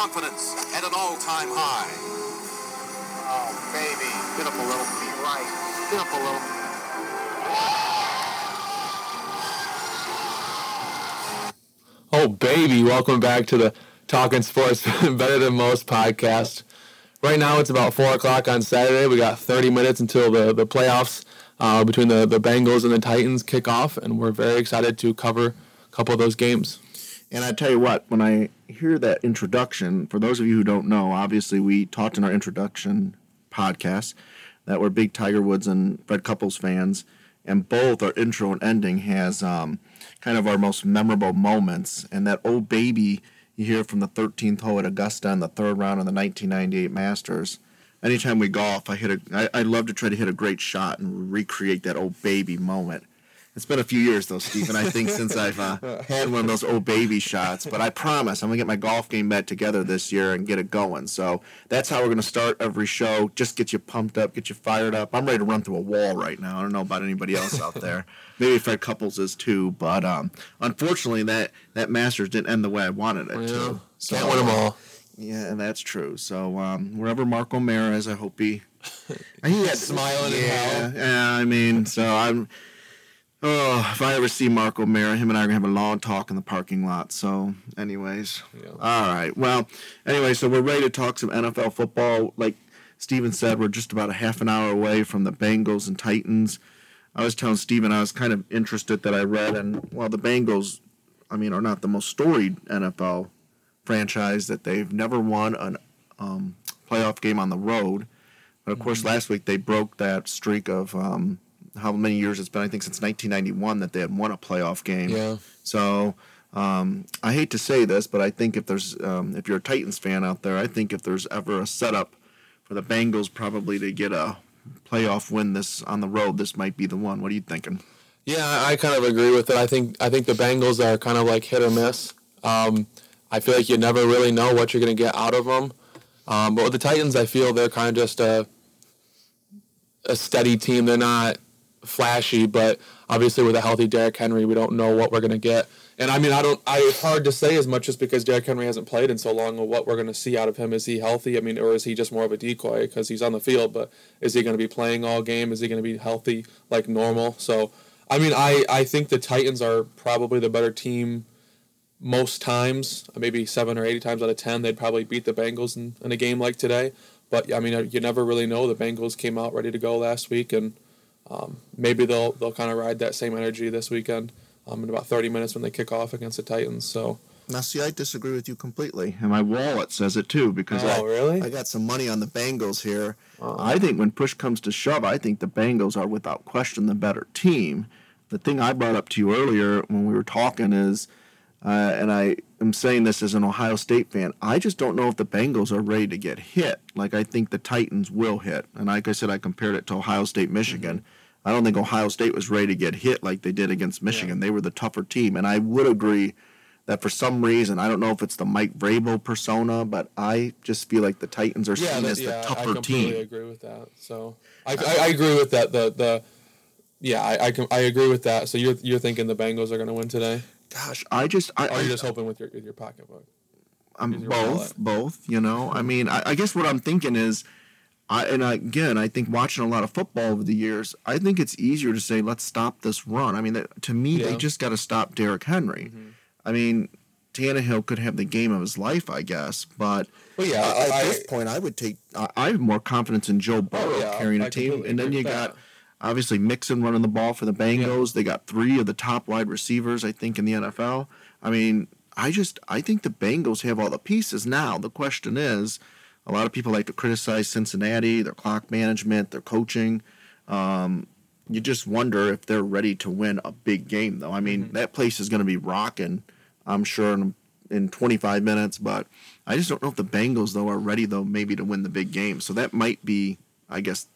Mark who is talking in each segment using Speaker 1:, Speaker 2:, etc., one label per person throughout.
Speaker 1: confidence at an all-time high.
Speaker 2: Oh, baby.
Speaker 1: Get up a little.
Speaker 2: Be right.
Speaker 1: Get up a little.
Speaker 3: Oh, baby. Welcome back to the Talking Sports Better Than Most podcast. Right now, it's about 4 o'clock on Saturday. We got 30 minutes until the, the playoffs uh, between the, the Bengals and the Titans kick off, and we're very excited to cover a couple of those games.
Speaker 4: And I tell you what, when I hear that introduction, for those of you who don't know, obviously we talked in our introduction podcast that we're big Tiger Woods and Fred Couples fans, and both our intro and ending has um, kind of our most memorable moments. And that old baby you hear from the 13th hole at Augusta in the third round of the 1998 Masters. Anytime we golf, I hit a. I, I love to try to hit a great shot and recreate that old baby moment. It's been a few years though, Stephen. I think since I've uh, had one of those old baby shots, but I promise I'm gonna get my golf game back together this year and get it going. So that's how we're gonna start every show. Just get you pumped up, get you fired up. I'm ready to run through a wall right now. I don't know about anybody else out there. Maybe Fred Couples is too, but um, unfortunately that that Masters didn't end the way I wanted it to. So,
Speaker 3: Can't win them all.
Speaker 4: Yeah, that's true. So um, wherever Mark O'Meara is, I hope he he had
Speaker 3: Smiling
Speaker 4: Yeah, yeah. I mean, so I'm. Oh, if I ever see Mark O'Meara, him and I are gonna have a long talk in the parking lot. So, anyways,
Speaker 3: Yeah.
Speaker 4: all right. Well, anyway, so we're ready to talk some NFL football. Like Steven said, we're just about a half an hour away from the Bengals and Titans. I was telling Steven I was kind of interested that I read, and well, the Bengals, I mean, are not the most storied NFL franchise that they've never won an um, playoff game on the road. But of course, last week they broke that streak of um, how many years it's been. I think since 1991 that they had won a playoff game.
Speaker 3: Yeah.
Speaker 4: So um, I hate to say this, but I think if there's um, if you're a Titans fan out there, I think if there's ever a setup for the Bengals probably to get a playoff win this on the road, this might be the one. What are you thinking?
Speaker 3: Yeah, I kind of agree with it. I think I think the Bengals are kind of like hit or miss. Um, I feel like you never really know what you're going to get out of them. Um, but with the Titans, I feel they're kind of just a a steady team. They're not flashy, but obviously with a healthy Derrick Henry, we don't know what we're going to get. And I mean, I don't. I it's hard to say as much just because Derrick Henry hasn't played in so long. Or what we're going to see out of him? Is he healthy? I mean, or is he just more of a decoy because he's on the field? But is he going to be playing all game? Is he going to be healthy like normal? So, I mean, I I think the Titans are probably the better team most times. Maybe seven or eight times out of ten, they'd probably beat the Bengals in, in a game like today. But I mean, you never really know. The Bengals came out ready to go last week, and um, maybe they'll they'll kind of ride that same energy this weekend um, in about 30 minutes when they kick off against the Titans. So,
Speaker 4: Now, see, I disagree with you completely, and my wallet says it too because I,
Speaker 3: Oh, really?
Speaker 4: I got some money on the Bengals here.
Speaker 3: Oh.
Speaker 4: I think when push comes to shove, I think the Bengals are without question the better team. The thing I brought up to you earlier when we were talking is, uh, and I am saying this as an Ohio State fan, I just don't know if the Bengals are ready to get hit. Like I think the Titans will hit, and like I said, I compared it to Ohio State, Michigan. I don't think Ohio State was ready to get hit like they did against Michigan. They were the tougher team, and I would agree that for some reason, I don't know if it's the Mike Vrabel persona, but I just feel like the Titans are seen
Speaker 3: that-
Speaker 4: as the tougher team.
Speaker 3: I completely
Speaker 4: team.
Speaker 3: agree with that. So, I, I, I agree with that. The the yeah, I I, can, I agree with that. So you're you're thinking the Bengals are going to win today?
Speaker 4: Gosh, I just I,
Speaker 3: Or are you just hoping with your with your pocketbook?
Speaker 4: I'm both,
Speaker 3: wallet.
Speaker 4: both. You know, I mean, I, I guess what I'm thinking is, I and I, again, I think watching a lot of football over the years, I think it's easier to say let's stop this run. I mean, that, to me, they
Speaker 3: Yeah. Mm-hmm.
Speaker 4: just got to stop Derrick Henry. I mean, Tannehill could have the game of his life, I guess, but
Speaker 3: Well, yeah,
Speaker 4: at
Speaker 3: I-
Speaker 4: this point, I would take. I, I have more confidence in Joe Burrow
Speaker 3: yeah,
Speaker 4: carrying a team, and then you got obviously Mixon running the ball for the Bengals. They got three of the top wide receivers, I think, in the NFL. I mean, I just I think the Bengals have all the pieces now. The question is, a lot of people like to criticize Cincinnati, their clock management, their coaching. Um, you just wonder if they're ready to win a big game, though. I mean,
Speaker 3: Mm-hmm.
Speaker 4: that place is going to be rocking. I'm sure in, in 25 minutes, but I just don't know if the Bengals though are ready though maybe to win the big game. So that might be, I guess,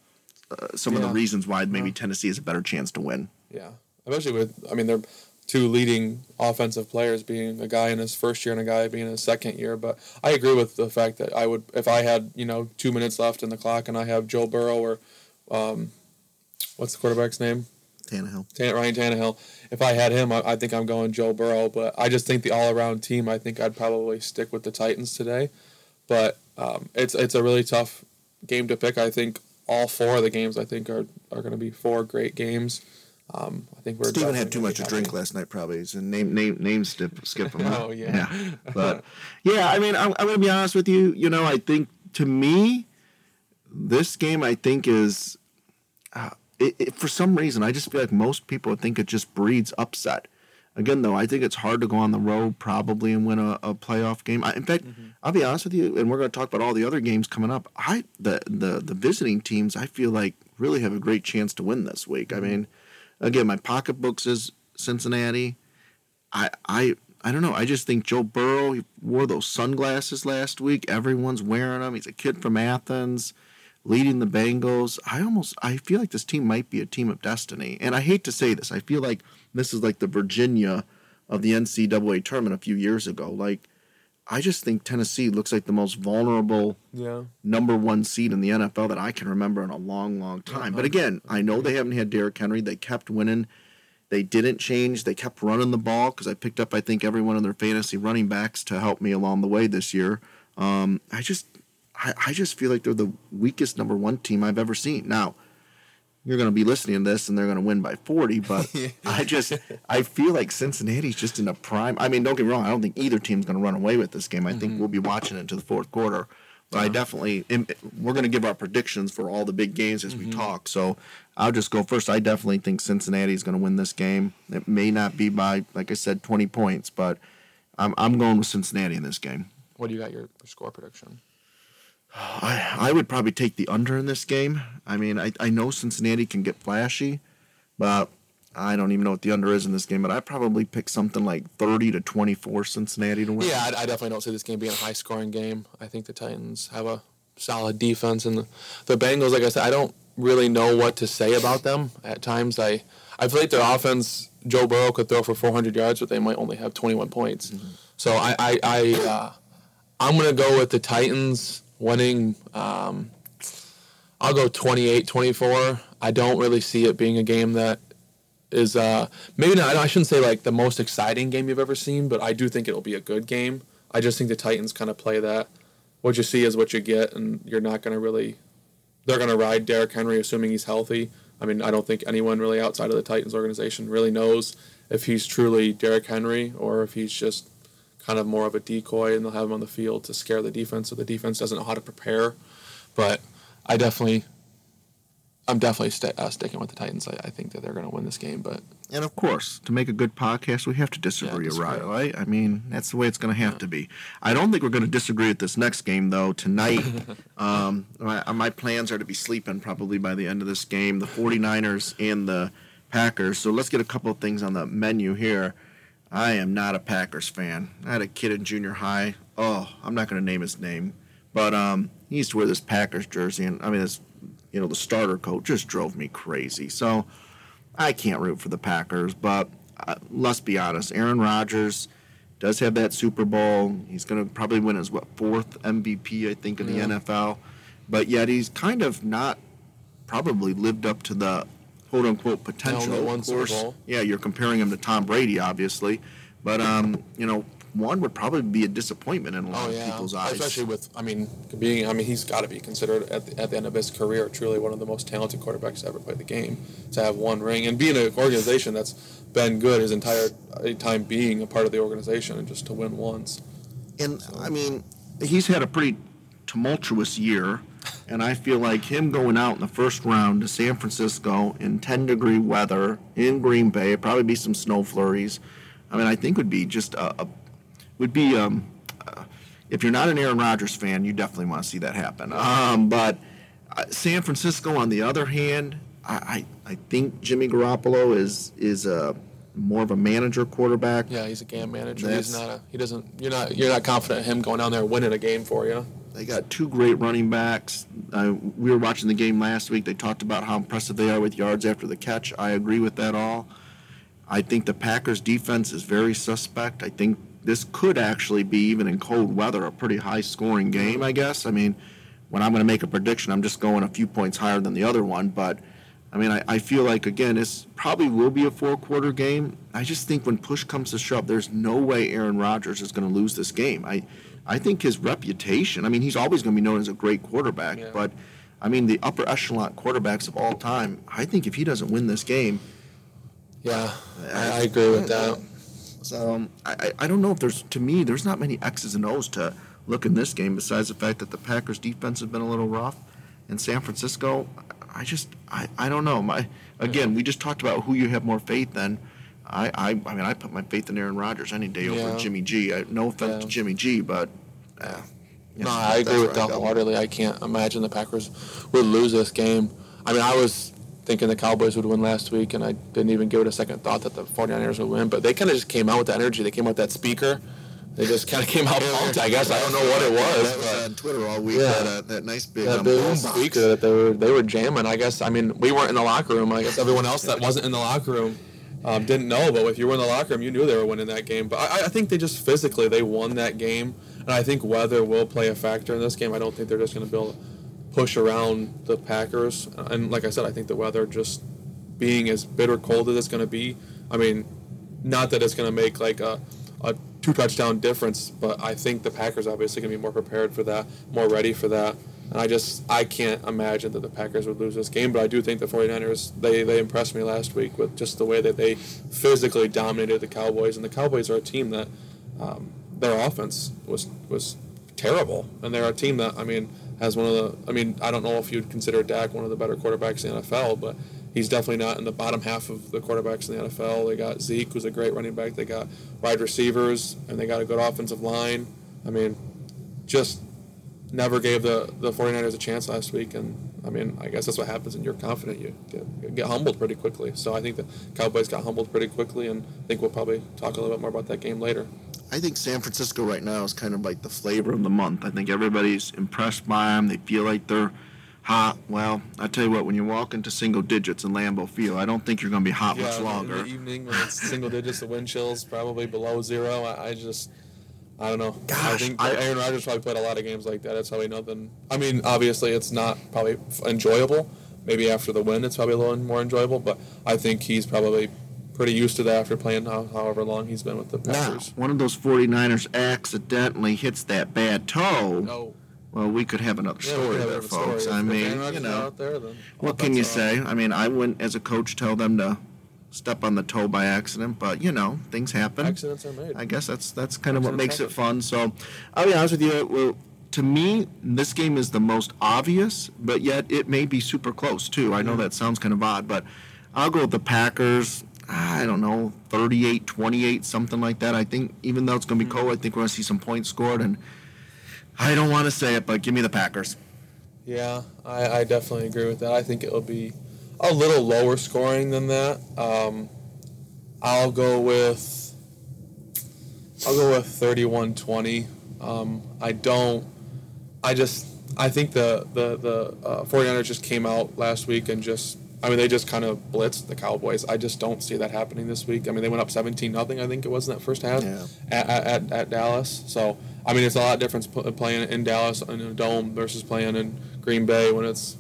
Speaker 4: uh, some of the reasons why maybe Tennessee has a better chance to win.
Speaker 3: Yeah, especially with I mean they're two leading offensive players being a guy in his first year and a guy being in his second year. But I agree with the fact that I would if I had you know two minutes left in the clock and I have Joe Burrow or um, what's the quarterback's name?
Speaker 4: Tannehill.
Speaker 3: Tan- Ryan Tannehill. If I had him, I, I think I'm going Joe Burrow. But I just think the all around team. I think I'd probably stick with the Titans today. but um, it's it's a really tough game to pick. I think all four of the games I think are are going to be four great games. Um, I think we're
Speaker 4: Steven had too much to drink last night, probably. A name name name skip skip him.
Speaker 3: Oh, yeah.
Speaker 4: But yeah, I mean, I'm, I'm going to be honest with you. You know, I think to me, this game I think is, uh, it, it, for some reason, I just feel like most people think it just breeds upset. Again, though, I think it's hard to go on the road probably and win a, a playoff game. I, in fact, I'll be honest with you, and we're going to talk about all the other games coming up. I the the the visiting teams, I feel like really have a great chance to win this week. I mean, again, my pocketbook says Cincinnati. I I I don't know. I just think Joe Burrow he wore those sunglasses last week. Everyone's wearing them. He's a kid from Athens, leading the Bengals. I almost I feel like this team might be a team of destiny. And I hate to say this. I feel like this is like the Virginia of the NCAA tournament a few years ago. Like I just think Tennessee looks like the most vulnerable
Speaker 3: Yeah.
Speaker 4: number one seed in the NFL that I can remember in a long, long time. But again, I know they haven't had Derrick Henry. They kept winning. They didn't change. They kept running the ball because I picked up, I think, every one of their fantasy running backs to help me along the way this year. Um, I just, I, I just feel like they're the weakest number one team I've ever seen. Now, you're going to be listening to this and they're going to win by 40, but I just, I feel like Cincinnati's just in a prime. I mean, don't get me wrong. I don't think either team's going to run away with this game. I think mm-hmm. we'll be watching it into the fourth quarter. But I definitely, we're going to give our predictions for all the big games as we mm-hmm. talk. So I'll just go first. I definitely think Cincinnati is going to win this game. It may not be by, like I said, 20 points, but I'm, I'm going with Cincinnati in this game.
Speaker 3: What do you got your score prediction?
Speaker 4: I, I would probably take the under in this game. I mean, I, I know Cincinnati can get flashy, but I don't even know what the under is in this game. But I probably pick something like 30 to 24 Cincinnati to win.
Speaker 3: Yeah, I, I definitely don't see this game being a high scoring game. I think the Titans have a solid defense, and the, the Bengals, like I said, I don't really know what to say about them. At times, I I feel like their offense, Joe Burrow could throw for 400 yards, but they might only have 21 points. So I I, I uh, I'm gonna go with the Titans winning. Um, I'll go 28-24. I don't really see it being a game that is uh, maybe not. I shouldn't say like the most exciting game you've ever seen, but I do think it'll be a good game. I just think the Titans kind of play that. What you see is what you get, and you're not going to really. They're going to ride Derrick Henry, assuming he's healthy. I mean, I don't think anyone really outside of the Titans organization really knows if he's truly Derrick Henry or if he's just kind of more of a decoy, and they'll have him on the field to scare the defense, so the defense doesn't know how to prepare. But I definitely, I'm definitely st- uh, sticking with the Titans. I, I think that they're going to win this game, but
Speaker 4: And of course, to make a good podcast, we have to disagree,
Speaker 3: Yeah, disagree.
Speaker 4: right? I mean, that's the way it's going to have to be. I don't think we're going to disagree with this next game, though. Tonight, um, my, my plans are to be sleeping probably by the end of this game. The 49ers and the Packers. So let's get a couple of things on the menu here. I am not a Packers fan. I had a kid in junior high. Oh, I'm not going to name his name, but um, he used to wear this Packers jersey, and I mean, this, you know, the starter coat just drove me crazy. So I can't root for the Packers, but uh, let's be honest. Aaron Rodgers does have that Super Bowl. He's going to probably win his what fourth MVP, I think, in
Speaker 3: Yeah.
Speaker 4: the NFL. But yet he's kind of not probably lived up to the quote unquote potential. Of course, yeah, you're comparing him to Tom Brady, obviously, but um, you know, one would probably be a disappointment in a lot
Speaker 3: Oh
Speaker 4: of people's eyes.
Speaker 3: especially with I mean being I mean he's got to be considered at the, at the end of his career truly one of the most talented quarterbacks to ever play the game. To have one ring and be in an organization that's been good his entire uh, time being a part of the organization and just to win once.
Speaker 4: And I mean, he's had a pretty tumultuous year, and I feel like him going out in the first round to San Francisco in 10 degree weather in Green Bay, probably be some snow flurries. I mean, I think would be just a, a would be um, uh, if you're not an Aaron Rodgers fan, you definitely want to see that happen. Um, but uh, San Francisco, on the other hand, I, I, I think Jimmy Garoppolo is is a more of a manager quarterback.
Speaker 3: Yeah, he's a game manager.
Speaker 4: That's-
Speaker 3: he's not a he doesn't you're not you're not confident in him going down there winning a game for you.
Speaker 4: They got two great running backs. We were watching the game last week. They talked about how impressive they are with yards after the catch. I agree with that all. I think the Packers defense is very suspect. I think this could actually be even in cold weather a pretty high scoring game, I guess. I mean, when I'm going to make a prediction, I'm just going a few points higher than the other one, but I mean, I, I feel like again, this probably will be a four quarter game. I just think when push comes to shove, there's no way Aaron Rodgers is going to lose this game. I I think his reputation. I mean, he's always going to be known as a great quarterback,
Speaker 3: Yeah.
Speaker 4: but I mean, the upper echelon quarterbacks of all time. I think if he doesn't win this game,
Speaker 3: Yeah, I, I agree with that.
Speaker 4: so I, I I don't know if there's to me there's not many X's and O's to look in this game besides the fact that the Packers defense has been a little rough, and San Francisco, I just I, I don't know. My again, we just talked about who you have more faith in. I, I I mean I put my faith in Aaron Rodgers any day over Jimmy G. I, no offense to
Speaker 3: Yeah.
Speaker 4: Jimmy G, but uh,
Speaker 3: No, I agree with that wholeheartedly. I can't imagine the Packers would lose this game. I mean, I was thinking the Cowboys would win last week, and I didn't even give it a second thought that the 49ers would win. But they kind of just came out with that energy. They came out with that speaker. They just kind of came out pumped, I guess. I don't know what it was.
Speaker 4: That was on Twitter all week.
Speaker 3: Yeah.
Speaker 4: That, uh, that nice big,
Speaker 3: that
Speaker 4: um,
Speaker 3: big speaker that they were they were jamming. I guess I mean we weren't in the locker room. I guess everyone else that wasn't in the locker room um, didn't know. But if you were in the locker room, you knew they were winning that game. But I, I think they just physically they won that game, and I think weather will play a factor in this game. I don't think they're just going to be able to push around the Packers. And like I said, I think the weather just being as bitter cold as it's going to be. I mean, not that it's going to make like a, a two touchdown difference, but I think the Packers obviously going to be more prepared for that, more ready for that. And I just I can't imagine that the Packers would lose this game, but I do think the 49ers they they impressed me last week with just the way that they physically dominated the Cowboys, and the Cowboys are a team that um, their offense was was terrible, and they're a team that I mean has one of the I mean I don't know if you'd consider Dak one of the better quarterbacks in the NFL, but he's definitely not in the bottom half of the quarterbacks in the NFL. They got Zeke, who's a great running back. They got wide receivers, and they got a good offensive line. I mean, just never gave the, the 49ers a chance last week. And, I mean, I guess that's what happens when you're confident. You get, get humbled pretty quickly. So I think the Cowboys got humbled pretty quickly, and I think we'll probably talk a little bit more about that game later.
Speaker 4: I think San Francisco right now is kind of like the flavor of the month. I think everybody's impressed by them. They feel like they're hot. Well, I tell you what, when you walk into single digits in Lambeau Field, I don't think you're going to be hot much longer.
Speaker 3: In the evening when it's single digits, the wind chills probably below zero. I, I just, I don't know. I
Speaker 4: Gosh,
Speaker 3: think
Speaker 4: I-
Speaker 3: Aaron Rodgers probably played a lot of games like that. That's probably nothing. I mean, obviously, it's not probably enjoyable. Maybe after the win, it's probably a little more enjoyable. But I think he's probably pretty used to that after playing how, however long he's been with the Packers.
Speaker 4: Now, one of those 49ers accidentally hits that bad toe.
Speaker 3: No.
Speaker 4: Well, we could have another
Speaker 3: Yeah,
Speaker 4: story
Speaker 3: have
Speaker 4: there,
Speaker 3: a story.
Speaker 4: folks. I mean, you know,
Speaker 3: out there, then
Speaker 4: what can you say? I mean, I wouldn't, as a coach, tell them to step on the toe by accident, but you know, things happen.
Speaker 3: Accidents are made.
Speaker 4: I guess that's that's kind of what makes it fun. So, I'll be honest with you. Well, to me, this game is the most obvious, but yet it may be super close too. I know that sounds kind of odd, but I'll go with the Packers. I don't know, 38, 28, something like that. I think even though it's going to be
Speaker 3: Mm-hmm.
Speaker 4: cold, I think we're going to see some points scored, and I don't want to say it, but give me the Packers.
Speaker 3: Yeah, I, I definitely agree with that. I think it'll be a little lower scoring than that. Um, I'll go with I'll go with 31-20. Um, I don't I just I think the the the uh, 49ers just came out last week and just I mean they just kind of blitzed the Cowboys. I just don't see that happening this week. I mean they went up 17 nothing I think it was in that first half
Speaker 4: Yeah.
Speaker 3: at, at, at, Dallas. So I mean it's a lot different pl- playing in Dallas in a dome versus playing in Green Bay when it's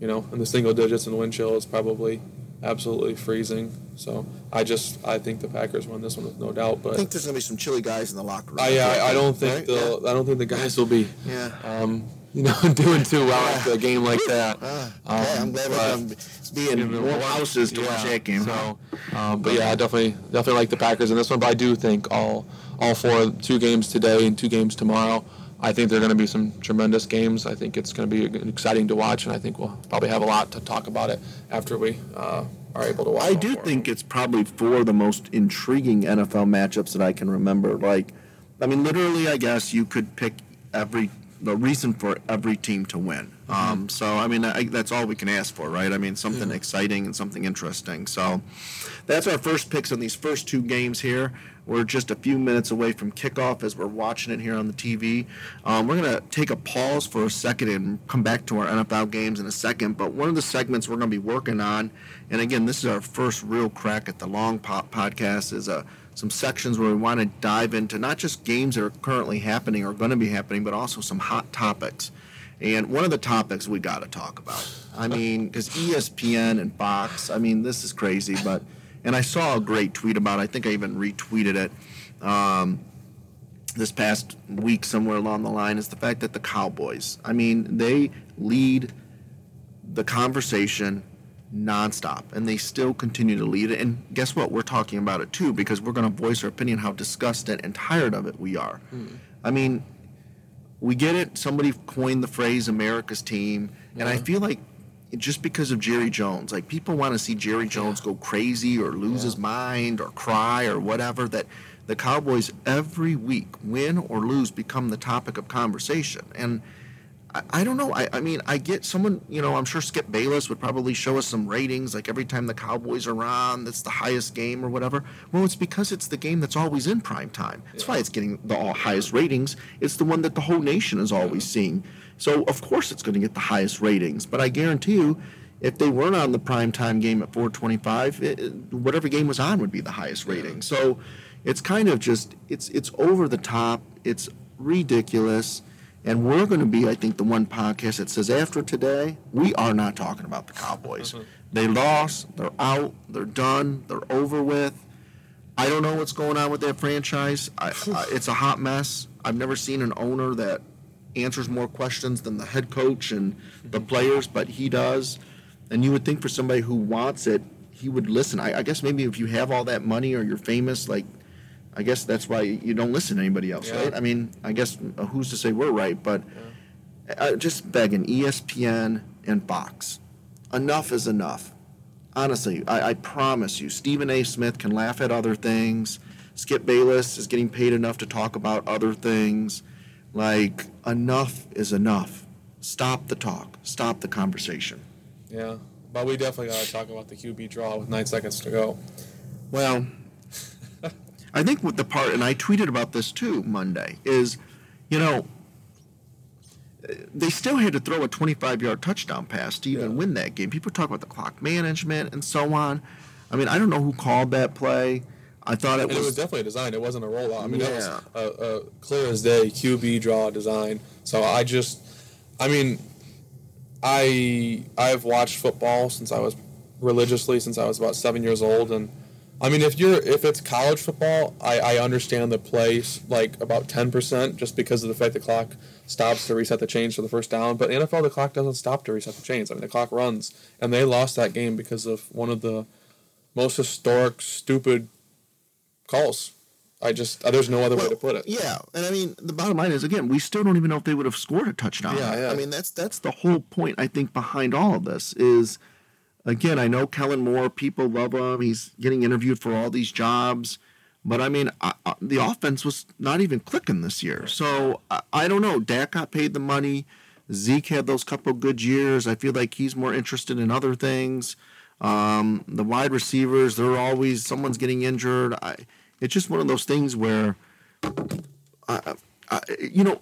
Speaker 3: you know in the single digits and the wind chill is probably absolutely freezing. So I just I think the Packers won this one with no doubt. But I
Speaker 4: think there's going to be some chilly guys in the locker room.
Speaker 3: I, I, I don't think
Speaker 4: Right?
Speaker 3: the I don't think the guys will be
Speaker 4: Yeah.
Speaker 3: um, you know doing too well after a game like that.
Speaker 4: Ah,
Speaker 3: Um,
Speaker 4: okay, I'm glad um, being
Speaker 3: You know,
Speaker 4: more
Speaker 3: one-
Speaker 4: houses to watch that game.
Speaker 3: So, um, but yeah, I definitely definitely like the Packers in this one. But I do think all all four two games today and two games tomorrow. I think they're going to be some tremendous games. I think it's going to be exciting to watch, and I think we'll probably have a lot to talk about it after we uh, are able to watch.
Speaker 4: I do think it's probably four of the most intriguing NFL matchups that I can remember. Like, I mean, literally, I guess you could pick every the reason for every team to win. Um, so, I mean, I, that's all we can ask for, right? I mean, something exciting and something interesting. So, that's our first picks on these first two games here. We're just a few minutes away from kickoff as we're watching it here on the TV. Um, we're going to take a pause for a second and come back to our NFL games in a second. But one of the segments we're going to be working on, and again, this is our first real crack at the long pop podcast, is uh, some sections where we want to dive into not just games that are currently happening or going to be happening, but also some hot topics. And one of the topics we got to talk about. I mean, because ESPN and Fox, I mean, this is crazy, but, and I saw a great tweet about it. I think I even retweeted it. Um, this past week somewhere along the line is the fact that the Cowboys, I mean, they lead the conversation nonstop and they still continue to lead it. And guess what? We're talking about it too because we're going to voice our opinion how disgusted and tired of it we are. I mean, we get it. Somebody coined the phrase America's team. And I feel like just because of Jerry Jones, like people want to see Jerry Jones go crazy or lose his mind or cry or whatever, that the Cowboys every week, win or lose, become the topic of conversation. And I, I don't know. I, I mean, I get someone, you know, I'm sure Skip Bayless would probably show us some ratings, like every time the Cowboys are on, that's the highest game or whatever. Well, it's because it's the game that's always in prime time. That's why it's getting the highest ratings. It's the one that the whole nation is always seeing. So, of course, it's going to get the highest ratings. But I guarantee you, if they weren't on the prime time game at 425, it, it- whatever game was on would be the highest rating. So, it's kind of just it's it's over the top. It's ridiculous. And we're going to be, I think, the one podcast that says after today, we are not talking about the Cowboys. Mm-hmm. They lost. They're out. They're done. They're over with. I don't know what's going on with that franchise. I, I, it's a hot mess. I've never seen an owner that answers more questions than the head coach and the mm-hmm. players, but he does. And you would think for somebody who wants it, he would listen. I, I guess maybe if you have all that money or you're famous, like, I guess that's why you don't listen to anybody else,
Speaker 3: Yeah.
Speaker 4: right? I mean, I guess who's to say we're right, but uh, just begging ESPN and Fox. Enough is enough. Honestly, I, I promise you, Stephen A. Smith can laugh at other things. Skip Bayless is getting paid enough to talk about other things. Like, enough is enough. Stop the talk. Stop the conversation.
Speaker 3: Yeah, but we definitely got to talk about the QB draw with nine seconds to go.
Speaker 4: Well, I think what the part, and I tweeted about this too Monday, is, you know, they still had to throw a 25 yard touchdown pass to even
Speaker 3: Yeah.
Speaker 4: win that game. People talk about the clock management and so on. I mean, I don't know who called that play. I thought it
Speaker 3: And
Speaker 4: was.
Speaker 3: it was definitely a design. It wasn't a rollout. I mean,
Speaker 4: Yeah.
Speaker 3: that was a, a clear as day QB draw design. So I just, I mean, I I've watched football since I was religiously since I was about seven years old, and I mean, if you're if it's college football, I, I understand the place like about ten percent just because of the fact the clock stops to reset the chains for the first down. But NFL, the clock doesn't stop to reset the chains. I mean, the clock runs, and they lost that game because of one of the most historic, stupid calls. I just uh, there's no other way to put it.
Speaker 4: Yeah, and I mean the bottom line is again, we still don't even know if they would have scored a touchdown.
Speaker 3: Yeah, yeah.
Speaker 4: I mean that's that's the whole point I think behind all of this is again, I know Kellen Moore, people love him. He's getting interviewed for all these jobs, but I mean I, I, the offense was not even clicking this year. So I, I don't know. Dak got paid the money. Zeke had those couple good years. I feel like he's more interested in other things. Um, the wide receivers, they're always someone's getting injured. It's just one of those things where, you know,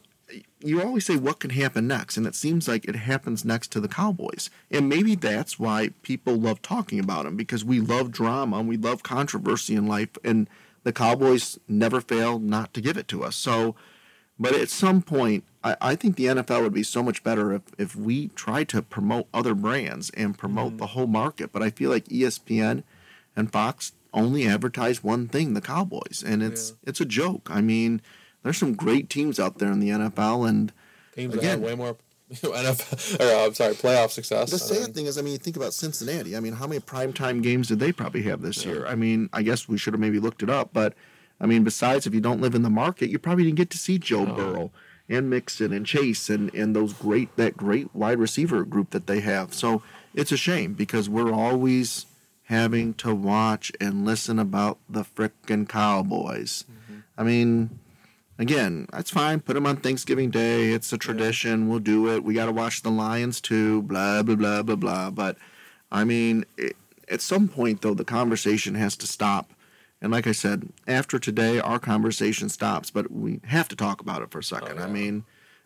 Speaker 4: you always say what can happen next, and it seems like it happens next to the Cowboys, and maybe that's why people love talking about them because we love drama and we love controversy in life, and the Cowboys never fail not to give it to us. So, but at some point, I, I think the NFL would be so much better if, if we tried to promote other brands and promote mm-hmm. the whole market. But I feel like ESPN and Fox only advertise one thing, the Cowboys, and it's it's a joke. I mean, there's some great teams out there in the NFL, and
Speaker 3: Teams
Speaker 4: Again-
Speaker 3: that have way more NFL, or I'm sorry, playoff success.
Speaker 4: the sad thing is, I mean, you think about Cincinnati. I mean, how many primetime games did they probably have this year? I mean, I guess we should have maybe looked it up, but I mean, besides, if you don't live in the market, you probably didn't get to see Joe Burrow and Mixon and Chase and and those great that great wide receiver group that they have. So it's a shame because we're always having to watch and listen about the frickin' Cowboys. Mm-hmm. I mean, again, that's fine. Put them on Thanksgiving Day. It's a tradition. We'll do it. We got to watch the Lions too. Blah blah blah blah blah. But I mean, it, at some point though, the conversation has to stop. And like I said, after today, our conversation stops. But we have to talk about it for a second.
Speaker 3: Oh,
Speaker 4: I mean,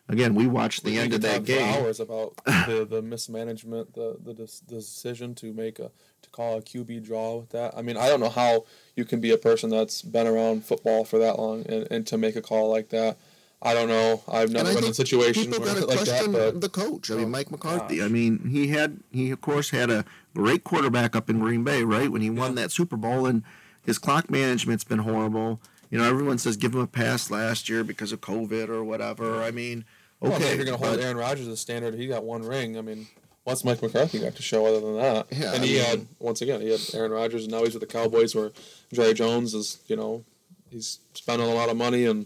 Speaker 4: again, we watched the
Speaker 3: we
Speaker 4: end of that game.
Speaker 3: hours about the, the mismanagement, the the dis- decision to make a to call a QB draw with that. I mean, I don't know how you can be a person that's been around football for that long and, and to make a call like that. I don't know. I've never been in a situation
Speaker 4: people
Speaker 3: where,
Speaker 4: gotta
Speaker 3: like that,
Speaker 4: question
Speaker 3: but
Speaker 4: the coach. I mean,
Speaker 3: Oh,
Speaker 4: Mike McCarthy.
Speaker 3: gosh.
Speaker 4: I mean, he had he of course had a great quarterback up in Green Bay, right? When he won that Super Bowl, and his clock management's been horrible. You know, everyone says give him a pass last year because of COVID or whatever. I mean, okay,
Speaker 3: mean, if you're going to hold Aaron Rodgers as standard, he got one ring. I mean, what's Mike McCarthy got to show other than that?
Speaker 4: Yeah,
Speaker 3: and
Speaker 4: I
Speaker 3: he
Speaker 4: mean-
Speaker 3: had once again he had Aaron Rodgers, and now he's with the Cowboys, where Jerry Jones is you know he's spending a lot of money, and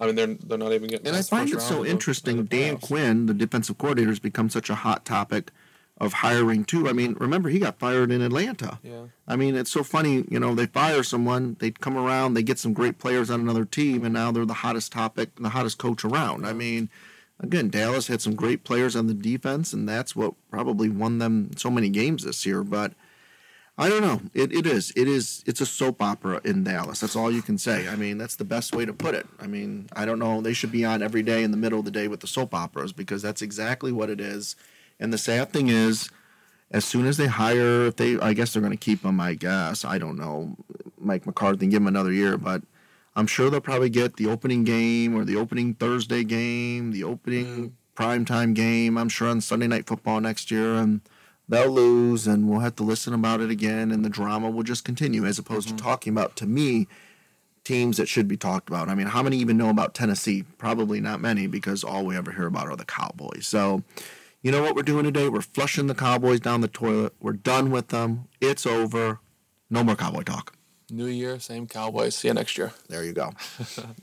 Speaker 3: I mean they're they're not even getting.
Speaker 4: And I find it so interesting. Dan. Quinn, the defensive coordinator, has become such a hot topic of hiring too. I mean, remember he got fired in Atlanta.
Speaker 3: Yeah.
Speaker 4: I mean, it's so funny. You know, they fire someone, they come around, they get some great players on another team, and now they're the hottest topic, and the hottest coach around. I mean, again, Dallas had some great players on the defense, and that's what probably won them so many games this year. But I don't know. It, it is. It is. It's a soap opera in Dallas. That's all you can say. I mean, that's the best way to put it. I mean, I don't know. They should be on every day in the middle of the day with the soap operas because that's exactly what it is. And the sad thing is, as soon as they hire, if they, I guess they're going to keep him. I guess I don't know, Mike McCarthy, and give him another year. But I'm sure they'll probably get the opening game or the opening Thursday game, the opening mm. primetime game. I'm sure on Sunday Night Football next year, and they'll lose, and we'll have to listen about it again, and the drama will just continue, as opposed to mm-hmm. talking about to me teams that should be talked about. I mean, how many even know about Tennessee? Probably not many, because all we ever hear about are the Cowboys. So. You know what we're doing today? We're flushing the Cowboys down the toilet. We're done with them. It's over. No more Cowboy talk.
Speaker 3: New year, same Cowboys. See you next year.
Speaker 4: There you go.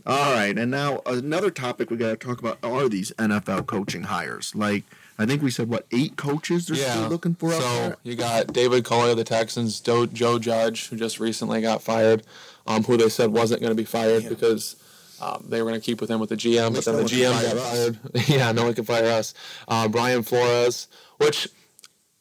Speaker 4: All right, and now another topic we got to talk about are these NFL coaching hires. Like I think we said what eight coaches they're still looking for.
Speaker 3: So you got David Culley of the Texans, Joe, Joe Judge, who just recently got fired, um, who they said wasn't going to be fired
Speaker 4: Yeah.
Speaker 3: because um, they were going to keep with him with the GM, but then
Speaker 4: no
Speaker 3: the GM got fired. yeah, no one can fire us. Uh, Brian Flores, which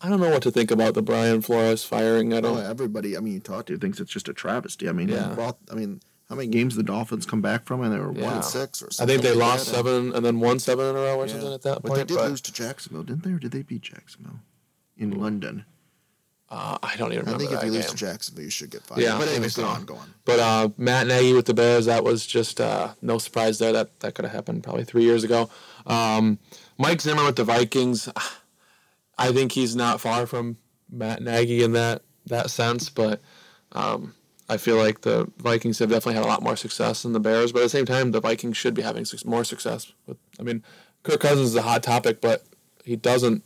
Speaker 3: I don't know what to think about the Brian Flores firing. I
Speaker 4: Oh,
Speaker 3: don't.
Speaker 4: everybody. I mean, you talk to thinks it's just a travesty. I mean,
Speaker 3: Yeah.
Speaker 4: brought- I mean, how many games the Dolphins come back from? And they were one
Speaker 3: Yeah.
Speaker 4: and six or
Speaker 3: I think they
Speaker 4: like
Speaker 3: lost
Speaker 4: that.
Speaker 3: seven and then won seven in a row or
Speaker 4: Yeah.
Speaker 3: something at that
Speaker 4: But
Speaker 3: point.
Speaker 4: they did
Speaker 3: but,
Speaker 4: lose to Jacksonville, didn't they? Or did they beat Jacksonville in London?
Speaker 3: Uh, I don't even
Speaker 4: I
Speaker 3: remember
Speaker 4: think if
Speaker 3: that
Speaker 4: you lose
Speaker 3: game.
Speaker 4: to Jacksonville, you should get fired.
Speaker 3: Yeah,
Speaker 4: but
Speaker 3: I think
Speaker 4: anyways,
Speaker 3: so.
Speaker 4: go on, go on.
Speaker 3: But uh, Matt Nagy with the Bears, that was just uh, no surprise there. That that could have happened probably three years ago. Um, Mike Zimmer with the Vikings, I think he's not far from Matt Nagy in that that sense, but um, I feel like the Vikings have definitely had a lot more success than the Bears. But at the same time, the Vikings should be having more success. With, I mean, Kirk Cousins is a hot topic, but he doesn't.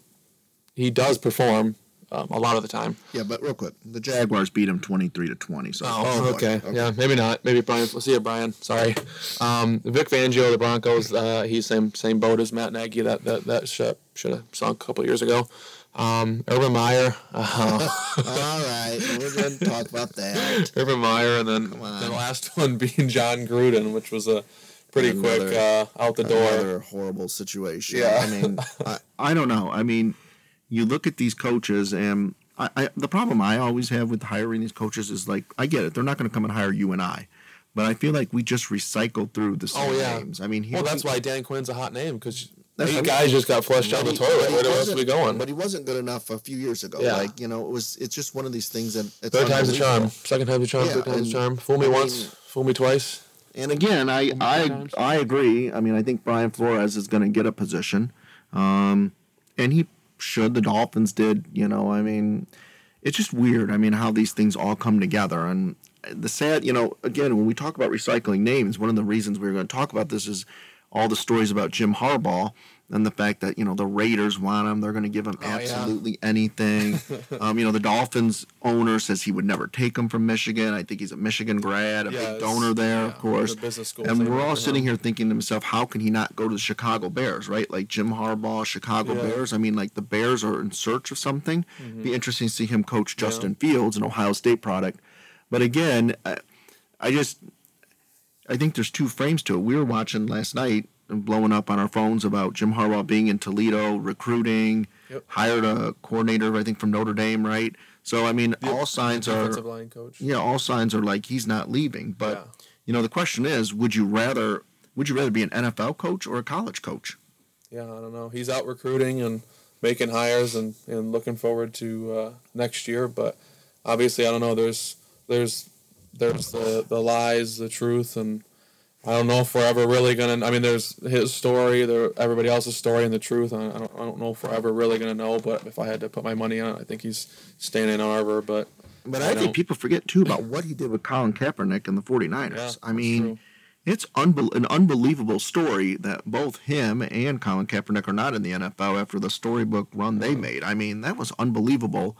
Speaker 3: He does perform um, a lot of the time.
Speaker 4: Yeah, but real quick, the Jaguars beat him twenty-three to twenty. So
Speaker 3: Oh,
Speaker 4: boy.
Speaker 3: okay. Yeah, maybe not. Maybe Brian. We'll see you, Brian. Sorry. Um, Vic Fangio, the Broncos. Uh, he's same same boat as Matt Nagy. That that that ship should have sunk a couple years ago. Um, Urban Meyer. Uh,
Speaker 4: All right, we're going to talk about that.
Speaker 3: Urban Meyer, and then the last one being Jon Gruden, which was a pretty
Speaker 4: Another-
Speaker 3: quick uh, out the door.
Speaker 4: Another horrible situation.
Speaker 3: Yeah.
Speaker 4: I mean, I, I don't know. I mean, you look at these coaches, and I, I, the problem I always have with hiring these coaches is like, I get it. They're not going to come and hire you and I. But I feel like we just recycle through the same
Speaker 3: Oh, yeah.
Speaker 4: names. I mean,
Speaker 3: Well, that's
Speaker 4: we-
Speaker 3: why Dan Quinn's a hot name because
Speaker 4: That's-
Speaker 3: eight
Speaker 4: I mean-
Speaker 3: guys just got flushed out
Speaker 4: But
Speaker 3: the
Speaker 4: he-
Speaker 3: toilet.
Speaker 4: but he
Speaker 3: Where else are
Speaker 4: wasn't-
Speaker 3: we going?
Speaker 4: But he wasn't good enough a few years ago.
Speaker 3: Yeah.
Speaker 4: Like you know, it was. It's just one of these things that it's
Speaker 3: Third time's the charm. Second time's the charm.
Speaker 4: Yeah,
Speaker 3: third time's
Speaker 4: and-
Speaker 3: the charm. Fool me
Speaker 4: I
Speaker 3: once.
Speaker 4: mean-
Speaker 3: fool me twice.
Speaker 4: And again, I I
Speaker 3: times.
Speaker 4: I agree. I mean, I think Brian Flores is going to get a position, um, and he should. The Dolphins did. You know, I mean, it's just weird. I mean, how these things all come together. And the sad, you know, again, when we talk about recycling names, one of the reasons we're going to talk about this is all the stories about Jim Harbaugh and the fact that you know the Raiders want him. They're going to give him
Speaker 3: Oh, yeah.
Speaker 4: absolutely anything. um, you know, the Dolphins owner says he would never take him from Michigan. I think he's a Michigan grad, a
Speaker 3: Yeah,
Speaker 4: big donor there,
Speaker 3: yeah,
Speaker 4: of course.
Speaker 3: the business school
Speaker 4: And we're all sitting
Speaker 3: him.
Speaker 4: here thinking to himself, how can he not go to the Chicago Bears, right? Like Jim Harbaugh, Chicago
Speaker 3: Yeah.
Speaker 4: Bears. I mean, like the Bears are in search of something.
Speaker 3: Mm-hmm.
Speaker 4: Be interesting to see him coach Justin Fields, an Ohio State product. But again, I, I just, I think there's two frames to it. We were watching last night blowing up on our phones about Jim Harbaugh being in Toledo, recruiting,
Speaker 3: Yep.
Speaker 4: hired a coordinator, I think from Notre Dame, right? So I mean, all signs are
Speaker 3: line coach.
Speaker 4: yeah, all signs are like he's not leaving. But
Speaker 3: Yeah.
Speaker 4: you know, the question is, would you rather would you rather be an NFL coach or a college coach?
Speaker 3: Yeah, I don't know. He's out recruiting and making hires and, and looking forward to uh, next year. But obviously, I don't know. There's there's there's the, the lies, the truth, and I don't know if we're ever really gonna. I mean, there's his story, there everybody else's story, and the truth. And I don't I don't know if we're ever really gonna know. But if I had to put my money on it, I think he's staying in Arbor. But
Speaker 4: But
Speaker 3: I
Speaker 4: I, think people forget too about what he did with Colin Kaepernick and the 49ers.
Speaker 3: Yeah,
Speaker 4: I mean,
Speaker 3: true.
Speaker 4: it's unbel- an unbelievable story that both him and Colin Kaepernick are not in the NFL after the storybook run they made. I mean, that was unbelievable.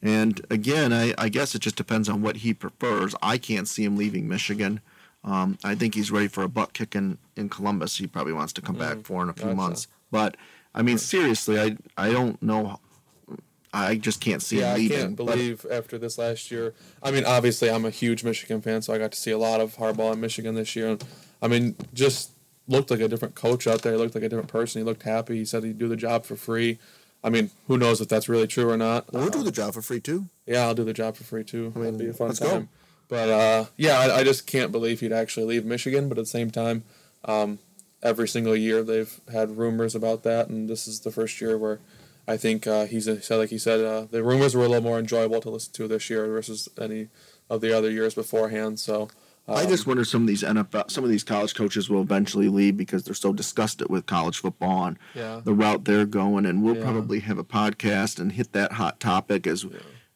Speaker 4: And again, I, I guess it just depends on what he prefers. I can't see him leaving Michigan. Um, I think he's ready for a butt kick in, in Columbus. He probably wants to come back for in a few
Speaker 3: gotcha.
Speaker 4: months. But I mean, seriously, I I don't know. I just can't see
Speaker 3: yeah,
Speaker 4: him
Speaker 3: I can't
Speaker 4: But-
Speaker 3: believe after this last year. I mean, obviously, I'm a huge Michigan fan, so I got to see a lot of Harbaugh in Michigan this year. And I mean, just looked like a different coach out there. He looked like a different person. He looked happy. He said he'd do the job for free. I mean, who knows if that's really true or not?
Speaker 4: Well, we'll do
Speaker 3: Uh,
Speaker 4: the job for free too.
Speaker 3: Yeah, I'll do the job for free too.
Speaker 4: I mean,
Speaker 3: It'll be a fun
Speaker 4: let's go.
Speaker 3: But uh, yeah, I, I just can't believe he'd actually leave Michigan. But at the same time, um, every single year they've had rumors about that, and this is the first year where I think uh, he's said, like he said, uh, the rumors were a little more enjoyable to listen to this year versus any of the other years beforehand. So
Speaker 4: I
Speaker 3: um,
Speaker 4: just wonder some of these NFL, some of these college coaches will eventually leave because they're so disgusted with college football and
Speaker 3: yeah,
Speaker 4: the route they're going. And we'll
Speaker 3: Yeah.
Speaker 4: probably have a podcast and hit that hot topic as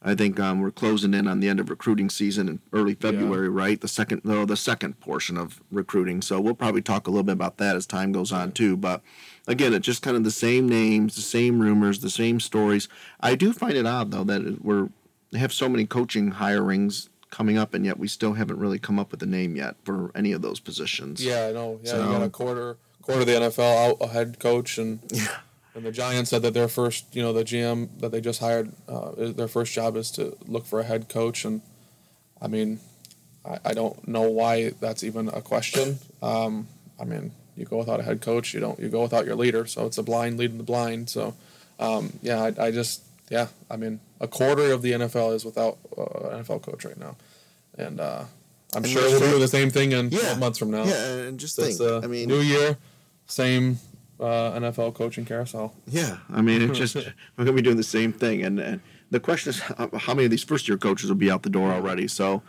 Speaker 4: I think um, we're closing in on the end of recruiting season in early February, right? The second, no, the second portion of recruiting. So we'll probably talk a little bit about that as time goes on too. But again, it's just kind of the same names, the same rumors, the same stories. I do find it odd though that we're have so many coaching hirings coming up, and yet we still haven't really come up with a name yet for any of those positions.
Speaker 3: yeah, I know. Yeah,
Speaker 4: So-
Speaker 3: you got a quarter quarter of the NFL out a head coach and. And the Giants said that their first, you know, the GM that they just hired, uh, their first job is to look for a head coach. And I mean, I, I don't know why that's even a question. Um, I mean, you go without a head coach, you don't, you go without your leader. So it's a blind leading the blind. So, um, yeah, I, I just, yeah, I mean, a quarter of the NFL is without uh, an NFL coach right now. And uh, I'm
Speaker 4: And
Speaker 3: sure we'll do the same thing in
Speaker 4: Yeah.
Speaker 3: 12 months from now.
Speaker 4: Yeah, and just think.
Speaker 3: uh,
Speaker 4: I mean,
Speaker 3: new year, same uh, NFL coaching carousel.
Speaker 4: Yeah, I mean, it just we're gonna be doing the same thing, and, and the question is how how many of these first year coaches will be out the door already. So,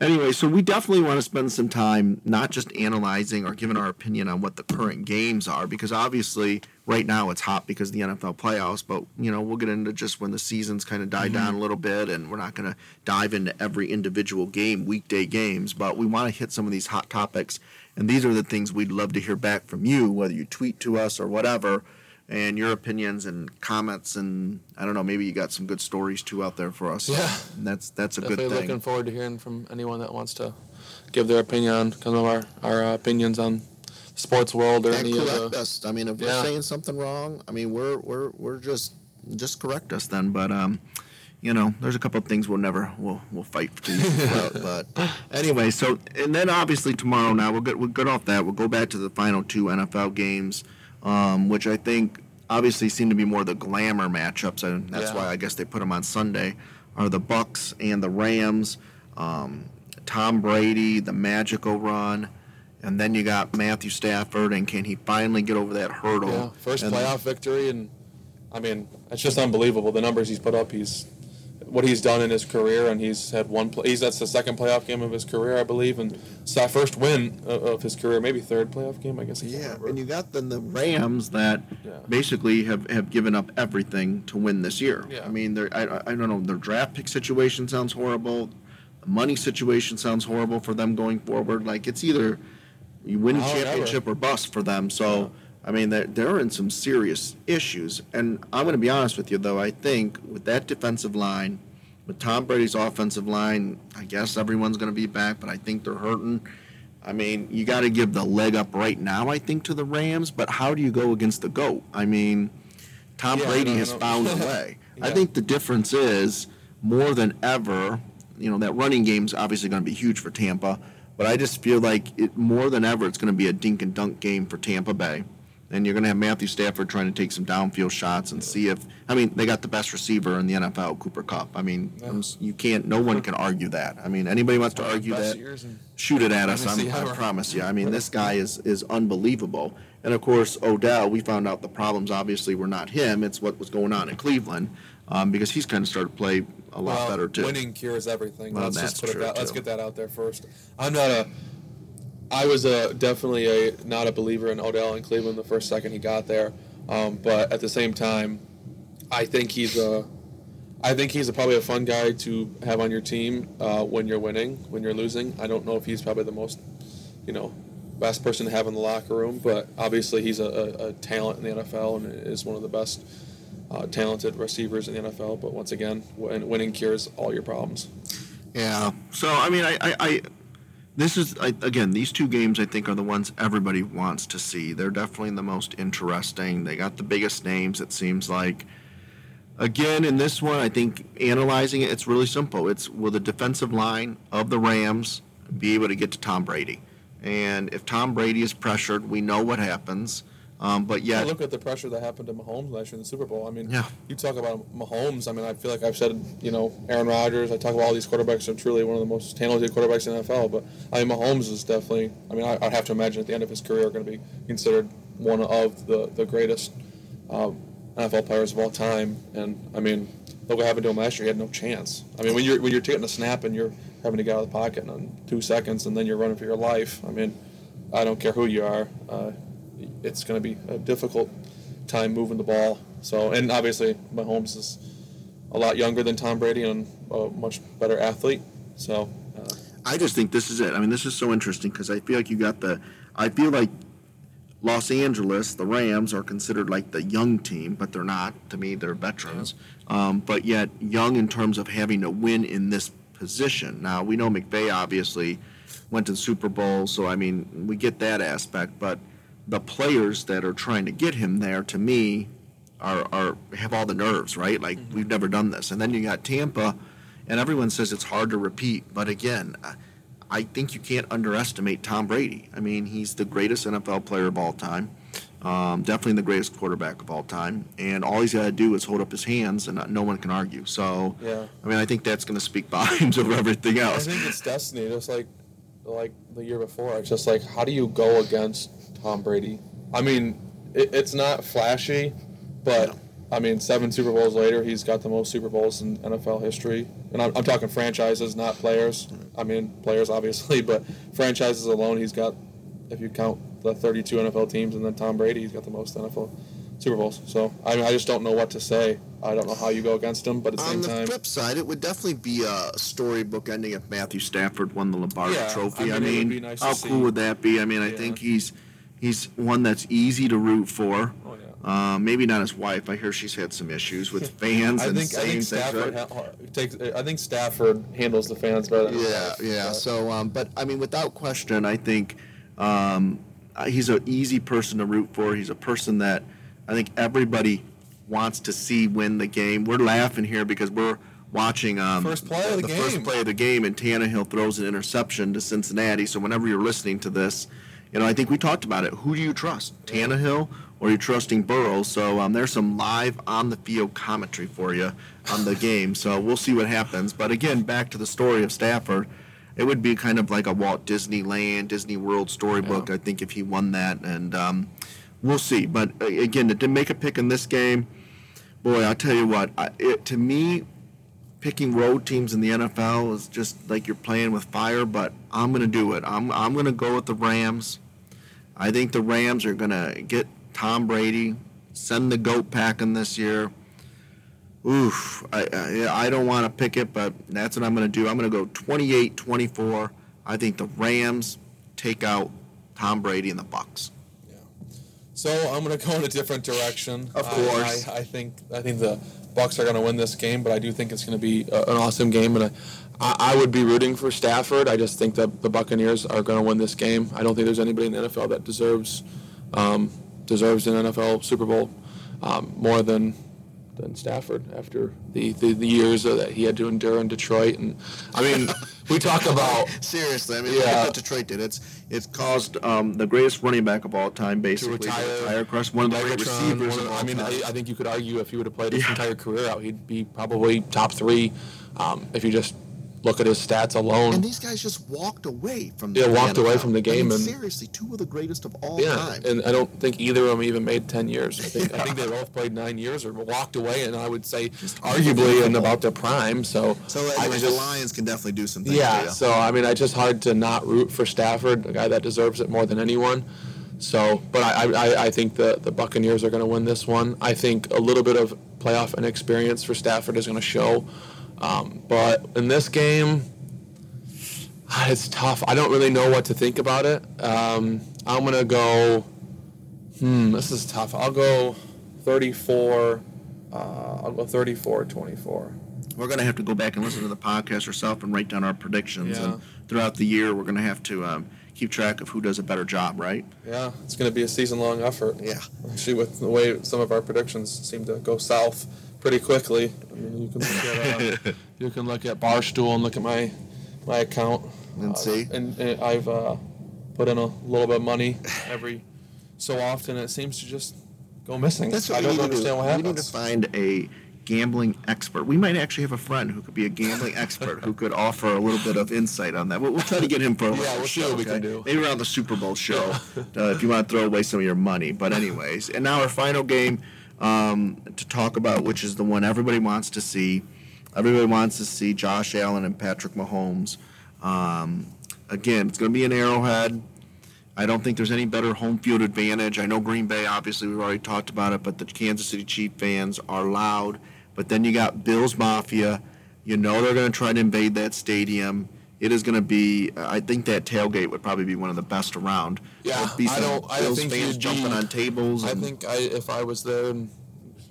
Speaker 4: anyway, so we definitely want to spend some time not just analyzing or giving our opinion on what the current games are, because obviously right now it's hot because of the NFL playoffs. But you know, we'll get into just when the seasons kind of die down a little bit, and we're not gonna dive into every individual game, weekday games, but we want to hit some of these hot topics. And these are the things we'd love to hear back from you, whether you tweet to us or whatever and your opinions and comments and I don't know maybe you got some good stories too out there for us.
Speaker 3: Yeah.
Speaker 4: And that's that's a
Speaker 3: Definitely
Speaker 4: good thing.
Speaker 3: looking forward to hearing from anyone that wants to give their opinion on kind of our, our uh, opinions on sports world or
Speaker 4: and
Speaker 3: any of
Speaker 4: correct
Speaker 3: the.
Speaker 4: us. I mean, if
Speaker 3: Yeah.
Speaker 4: we're saying something wrong, I mean, we're we're we're just just correct us then. But um, you know, there's a couple of things we'll never we'll we'll fight to you about. But anyway, so and then obviously tomorrow now we'll get we'll get off that. We'll go back to the final two NFL games, um, which I think obviously seem to be more the glamour matchups, and that's
Speaker 3: Yeah.
Speaker 4: why I guess they put them on Sunday. Are the Bucs and the Rams? Um, Tom Brady, the magical run. And then you got Matthew Stafford, and can he finally get over that hurdle?
Speaker 3: Yeah, first
Speaker 4: And-
Speaker 3: playoff victory, and I mean, it's just unbelievable the numbers he's put up. He's what he's done in his career, and he's had one. Play, he's that's the second playoff game of his career, I believe, and it's that first win of, of his career, maybe third playoff game, I guess. I
Speaker 4: Yeah, and you got then the Rams that
Speaker 3: Yeah.
Speaker 4: basically have, have given up everything to win this year.
Speaker 3: Yeah.
Speaker 4: I mean, they're, I, I don't know, their draft pick situation sounds horrible. The money situation sounds horrible for them going forward. Like, it's either you win a championship or bust for them. So, I mean, they're, they're in some serious issues. And I'm going to be honest with you, though, I think with that defensive line, with Tom Brady's offensive line, I guess everyone's going to be back, but I think they're hurting. I mean, you got to give the leg up right now, I think, to the Rams, but how do you go against the GOAT? I mean, Tom
Speaker 3: Yeah,
Speaker 4: Brady has found a way. I think the difference is more than ever, you know, that running game's obviously going to be huge for Tampa, but I just feel like it more than ever it's going to be a dink and dunk game for Tampa Bay. And you're going to have Matthew Stafford trying to take some downfield shots and see if I mean they got the best receiver in the NFL, Cooper Kupp. I mean, I'm you can't no one can argue that. I mean, anybody wants to argue that shoot it at us. I'm, I promise you. I mean, this guy is is unbelievable. And of course, Odell. We found out the problems obviously were not him. It's what was going on in Cleveland um, because he's kind of started to play a lot
Speaker 3: Well,
Speaker 4: better too.
Speaker 3: Winning cures everything.
Speaker 4: Well,
Speaker 3: let's just put it that. Let's get that out there first. I'm not a. I was a definitely a not a believer in Odell in Cleveland the first second he got there, um, but at the same time, I think he's a. I think he's a, probably a fun guy to have on your team uh, when you're winning. When you're losing, I don't know if he's probably the most, you know, best person to have in the locker room. But obviously, he's a, a, a talent in the NFL and is one of the best uh, talented receivers in the NFL. But once again, win, winning cures all your problems.
Speaker 4: Yeah. So I mean, I, I, I this is I, again these two games I think are the ones everybody wants to see. They're definitely the most interesting. They got the biggest names. It seems like. Again, in this one, I think analyzing it, it's really simple. It's will the defensive line of the Rams be able to get to Tom Brady? And if Tom Brady is pressured, we know what happens. Um, but
Speaker 3: Yeah, look at the pressure that happened to Mahomes last year in the Super Bowl. I mean,
Speaker 4: Yeah.
Speaker 3: you talk about Mahomes. I mean, I feel like I've said, you know, Aaron Rodgers. I talk about all these quarterbacks are truly one of the most talented quarterbacks in the NFL. But I mean, Mahomes is definitely. I mean, I, I'd have to imagine at the end of his career, going to be considered one of the the greatest um, NFL players of all time. And I mean, look what happened to him last year. He had no chance. I mean, when you're when you're taking a snap and you're having to get out of the pocket in two seconds, and then you're running for your life. I mean, I don't care who you are. Uh, it's going to be a difficult time moving the ball. So, and obviously, Mahomes is a lot younger than Tom Brady and a much better athlete. So, uh,
Speaker 4: I just think this is it. I mean, this is so interesting because I feel like you got the. I feel like Los Angeles, the Rams, are considered like the young team, but they're not. To me, they're veterans. Um, but yet, young in terms of having to win in this position. Now, we know McVay obviously went to the Super Bowl, so I mean, we get that aspect. But the players that are trying to get him there, to me, are, are have all the nerves, right? Like we've never done this. And then you got Tampa, and everyone says it's hard to repeat. But again, I- think you can't underestimate Tom Brady. I mean, he's the greatest NFL player of all time, um, definitely the greatest quarterback of all time. And all he's got to do is hold up his hands, and no one can argue. So,
Speaker 3: Yeah.
Speaker 4: I mean, I think that's going to speak volumes over everything else.
Speaker 3: I think it's destiny. Just like like the year before, it's just like how do you go against Tom Brady? I mean, it, it's not flashy, but I mean, seven Super Bowls later, he's got the most Super Bowls in NFL history, and I'm, I'm talking franchises, not players. I mean, players obviously, but franchises alone, he's got. If you count the 32 NFL teams and then Tom Brady, he's got the most NFL Super Bowls. So I mean, I just don't know what to say. I don't know how you go against him, but at the
Speaker 4: On
Speaker 3: same
Speaker 4: the
Speaker 3: time,
Speaker 4: flip side, it would definitely be a storybook ending if Matthew Stafford won the Lombardi
Speaker 3: Yeah,
Speaker 4: Trophy.
Speaker 3: I
Speaker 4: I
Speaker 3: mean, it
Speaker 4: mean,
Speaker 3: nice
Speaker 4: how cool would that be? I mean, I
Speaker 3: Yeah.
Speaker 4: think he's he's one that's easy to root for.
Speaker 3: Oh, yeah.
Speaker 4: Uh, maybe not his wife. I hear she's had some issues with fans
Speaker 3: I
Speaker 4: and
Speaker 3: think I think. Stafford ha- takes. I think Stafford handles the fans better. Than
Speaker 4: Yeah, yeah.
Speaker 3: But-
Speaker 4: So, um, but I mean, without question, I think um, uh, he's an easy person to root for. He's a person that I think everybody wants to see win the game. We're laughing here because we're watching um,
Speaker 3: First play of the
Speaker 4: first
Speaker 3: game.
Speaker 4: play of the game, and Tannehill throws an interception to Cincinnati. So, whenever you're listening to this, you know, I think we talked about it. Who do you trust, Tannehill? Or are you trusting Burrow? So um, there's some live on the field commentary for you on the game. So we'll see what happens. But again, back to the story of Stafford it would be kind of like a Walt Disneyland, Disney World storybook. I think if he won that, and um, we'll see. But uh, again, to make a pick in this game, boy, I'll tell you what. I, it, to me, picking road teams in the NFL is just like you're playing with fire. But I'm going to do it. I'm I'm going to go with the Rams. I think the Rams are going to get Tom Brady, send the goat packing this year. Oof, I, I, I don't want to pick it, but that's what I'm going to do. I'm going to go 28 24. I think the Rams take out Tom Brady and the Bucs.
Speaker 3: So I'm going to go in a different direction.
Speaker 4: Of
Speaker 3: I-
Speaker 4: course.
Speaker 3: I, I think I think the Bucs are going to win this game, but I do think it's going to be a, an awesome game, and I, I, I would be rooting for Stafford. I just think that the Buccaneers are going to win this game. I don't think there's anybody in the NFL that deserves um, deserves an NFL Super Bowl um, more than than Stafford after the, the, the years that he had to endure in Detroit. And I mean, we talk about
Speaker 4: Seriously, I mean,
Speaker 3: Yeah.
Speaker 4: what Detroit did. It's it's caused um, the greatest running back of all time,
Speaker 3: to
Speaker 4: basically,
Speaker 3: retire,
Speaker 4: retire across one of the great receivers of
Speaker 3: I mean. I, I think you could argue if he would have played his
Speaker 4: Yeah.
Speaker 3: entire career out, he'd be probably top three. Um, if you just look at his stats alone.
Speaker 4: And these guys just walked away from
Speaker 3: Yeah,
Speaker 4: the
Speaker 3: walked away from the
Speaker 4: I
Speaker 3: game
Speaker 4: mean,
Speaker 3: and-
Speaker 4: seriously, two of the greatest of all
Speaker 3: yeah,
Speaker 4: time.
Speaker 3: and I don't think either of them even made ten years. I think, I think they both played nine years or walked away, and I would say arguably in about their prime. So,
Speaker 4: so
Speaker 3: I
Speaker 4: anyway,
Speaker 3: just,
Speaker 4: the Lions can definitely do some things.
Speaker 3: Yeah, so I mean, it's just hard to not root for Stafford, a guy that deserves it more than anyone. So, but I, I, I think the, the Buccaneers are going to win this one. I think a little bit of playoff inexperience for Stafford is going to show. Um, but in this game, it's tough. I don't really know what to think about it. Um, I'm going to go, hmm, this is tough. I'll go 34, uh, I'll go 34 24.
Speaker 4: We're going to have to go back and listen to the podcast ourselves and write down our predictions.
Speaker 3: Yeah.
Speaker 4: And throughout the year, we're going to have to um, keep track of who does a better job, right?
Speaker 3: Yeah, it's going to be a season long effort.
Speaker 4: Yeah.
Speaker 3: Actually, with the way some of our predictions seem to go south pretty quickly. I mean, you can look at uh, you can look at Barstool and look at my my account
Speaker 4: And
Speaker 3: Uh,
Speaker 4: see.
Speaker 3: And, and I've uh, put in a little bit of money every so often. It seems to just go missing.
Speaker 4: That's what
Speaker 3: I
Speaker 4: we
Speaker 3: don't
Speaker 4: to
Speaker 3: understand
Speaker 4: do.
Speaker 3: what
Speaker 4: We
Speaker 3: happens.
Speaker 4: need to find a gambling expert. We might actually have a friend who could be a gambling expert who could offer a little bit of insight on that. We'll, we'll try to get him for a
Speaker 3: Yeah, we'll
Speaker 4: show.
Speaker 3: we can do.
Speaker 4: Maybe around the Super Bowl show uh, if you want to throw away some of your money. But anyways, and now our final game um, to talk about, which is the one everybody wants to see. Everybody wants to see Josh Allen and Patrick Mahomes. Um, again, it's going to be an Arrowhead. I don't think there's any better home field advantage. I know Green Bay, obviously, we've already talked about it, but the Kansas City Chief fans are loud. But then you got Bills Mafia. You know they're going to try to invade that stadium. It is going to be. I think that tailgate would probably be one of the best around.
Speaker 3: Yeah,
Speaker 4: be
Speaker 3: I don't- I
Speaker 4: Bills
Speaker 3: think
Speaker 4: fans jumping
Speaker 3: be-
Speaker 4: on tables.
Speaker 3: I think I, if I was there and,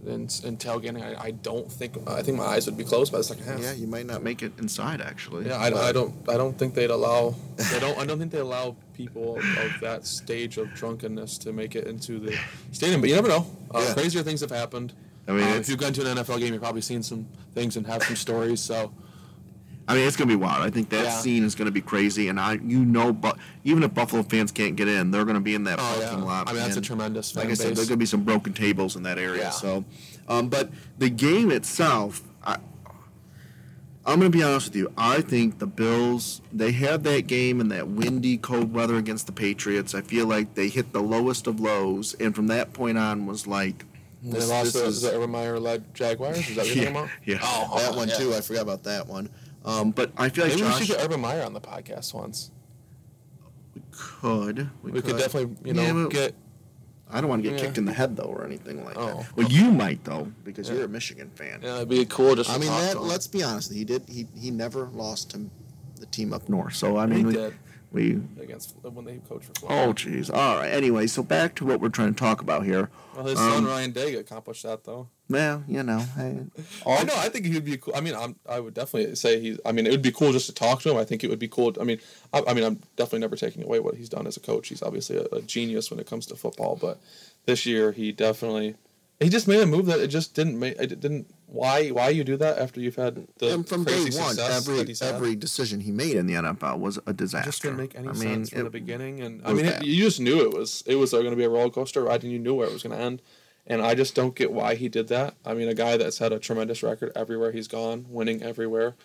Speaker 3: and, and tailgating, I, I don't think I think my eyes would be closed by the second half.
Speaker 4: Yeah, you might not make it inside actually.
Speaker 3: Yeah, I,
Speaker 4: But-
Speaker 3: I don't I don't think they'd allow they don't I don't think they allow people of that stage of drunkenness to make it into the stadium. But you never know. Uh,
Speaker 4: Yeah.
Speaker 3: Crazier things have happened.
Speaker 4: I mean, it's-
Speaker 3: if you've gone to an NFL game, you've probably seen some things and have some stories. So
Speaker 4: I mean, it's going to be wild. I think that
Speaker 3: Yeah.
Speaker 4: scene is going to be crazy, and I, you know, but even if Buffalo fans can't get in, they're going to be in that
Speaker 3: Oh,
Speaker 4: parking
Speaker 3: yeah.
Speaker 4: lot.
Speaker 3: I mean, that's a
Speaker 4: and
Speaker 3: tremendous
Speaker 4: Like
Speaker 3: fan
Speaker 4: I said,
Speaker 3: base.
Speaker 4: there's going to be some broken tables in that area.
Speaker 3: Yeah.
Speaker 4: So, um, but the game itself, I, I'm going to be honest with you. I think the Bills they had that game in that windy, cold weather against the Patriots. I feel like they hit the lowest of lows, and from that point on was like.
Speaker 3: they lost
Speaker 4: this
Speaker 3: the,
Speaker 4: is-
Speaker 3: the Urban Meyer led Jaguars. Is that what you're
Speaker 4: yeah,
Speaker 3: talking about?
Speaker 4: yeah.
Speaker 3: Oh,
Speaker 4: that
Speaker 3: oh,
Speaker 4: one
Speaker 3: yeah.
Speaker 4: too. I forgot about that one. Um, but I feel like
Speaker 3: Maybe we should get Urban Meyer on the podcast once.
Speaker 4: We could.
Speaker 3: We, could definitely, you know,
Speaker 4: Yeah,
Speaker 3: get.
Speaker 4: I don't want to get
Speaker 3: Yeah.
Speaker 4: kicked in the head though, or anything like
Speaker 3: Oh.
Speaker 4: that. Well, you might though, because
Speaker 3: Yeah.
Speaker 4: you're a Michigan fan.
Speaker 3: Yeah, it'd be cool just.
Speaker 4: I
Speaker 3: to
Speaker 4: mean, that, let's be honest. He did. He he never lost to the team up north. So I mean,
Speaker 3: He
Speaker 4: we,
Speaker 3: did
Speaker 4: we.
Speaker 3: against when they coached for. Florida.
Speaker 4: Oh, jeez. All right. Anyway, so back to what we're trying to talk about here.
Speaker 3: Well, his
Speaker 4: Um,
Speaker 3: son Ryan Day accomplished that though.
Speaker 4: Well, you know, I,
Speaker 3: I know. I think he would be cool. I mean, I'm, I would definitely say he's. I mean, it would be cool just to talk to him. I think it would be cool. I mean, I, I mean, I'm definitely never taking away what he's done as a coach. He's obviously a, a genius when it comes to football. But this year, he definitely he just made a move that it just didn't make. It didn't. Why? Why you do that after you've had the
Speaker 4: and from day one, every
Speaker 3: that he's had?
Speaker 4: every decision he made in the NFL was a disaster.
Speaker 3: It just didn't make any
Speaker 4: I mean,
Speaker 3: sense from
Speaker 4: it-
Speaker 3: the beginning, and I mean, it, you just knew it was it was going to be a roller coaster ride, and you knew where it was going to end. And I just don't get why he did that. I mean, a guy that's had a tremendous record everywhere he's gone, winning everywhere.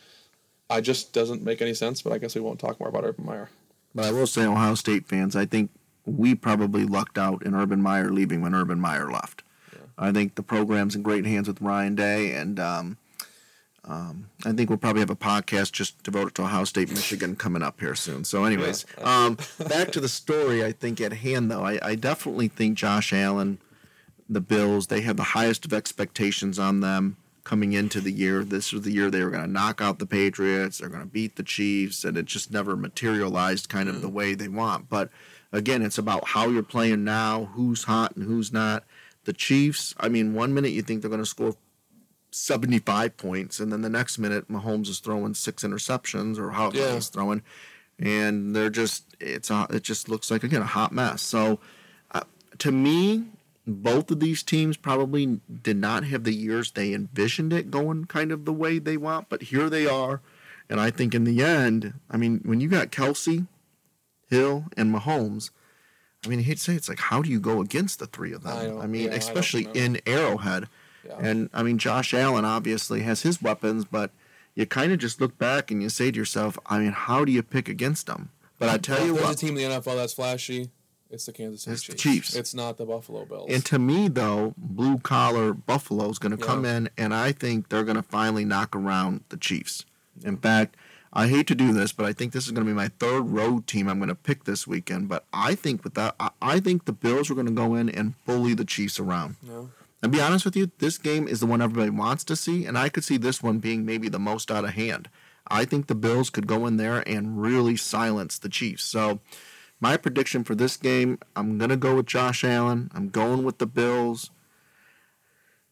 Speaker 3: I just doesn't make any sense. But I guess we won't talk more about Urban Meyer.
Speaker 4: But I will say, Ohio State fans, I think we probably lucked out in Urban Meyer leaving when Urban Meyer left. I think the program's in great hands with Ryan Day, and um, um, I think we'll probably have a podcast just devoted to Ohio State, Michigan coming up here soon. So, anyways, um, back to the story. I think at hand, though, I, I definitely think Josh Allen, the Bills, they have the highest of expectations on them coming into the year. This was the year they were going to knock out the Patriots. They're going to beat the Chiefs, and it just never materialized kind of the way they want. But again, it's about how you're playing now, who's hot and who's not. The Chiefs, I mean, one minute you think they're going to score 75 points, and then the next minute Mahomes is throwing six interceptions or how
Speaker 3: Yeah.
Speaker 4: he's throwing, and they're just it's a, it just looks like again a hot mess. So uh, to me, both of these teams probably did not have the years they envisioned it going kind of the way they want, but here they are, and I think in the end, I mean, when you got Kelce, Hill, and Mahomes. I mean, he'd say it's like, how do you go against the three of them?
Speaker 3: I
Speaker 4: I, mean,
Speaker 3: yeah,
Speaker 4: especially
Speaker 3: know.
Speaker 4: in Arrowhead.
Speaker 3: Yeah.
Speaker 4: And I mean, Josh Allen obviously has his weapons, but you kind of just look back and you say to yourself, I mean, how do you pick against them? But I tell you
Speaker 3: there's
Speaker 4: what,
Speaker 3: a team in the NFL that's flashy. It's the Kansas City
Speaker 4: It's the
Speaker 3: Chiefs.
Speaker 4: Chiefs.
Speaker 3: It's not the Buffalo Bills.
Speaker 4: and to me though, blue collar Buffalo is going to come in, and I think they're going to finally knock around the Chiefs. In fact, I hate to do this, but I think this is going to be my third road team I'm going to pick this weekend. But I think with that, I, think the Bills are going to go in and bully the Chiefs around.
Speaker 3: No.
Speaker 4: And be honest with you, this game is the one everybody wants to see, and I could see this one being maybe the most out of hand. I think the Bills could go in there and really silence the Chiefs. So, my prediction for this game, I'm going to go with Josh Allen. I'm going with the Bills.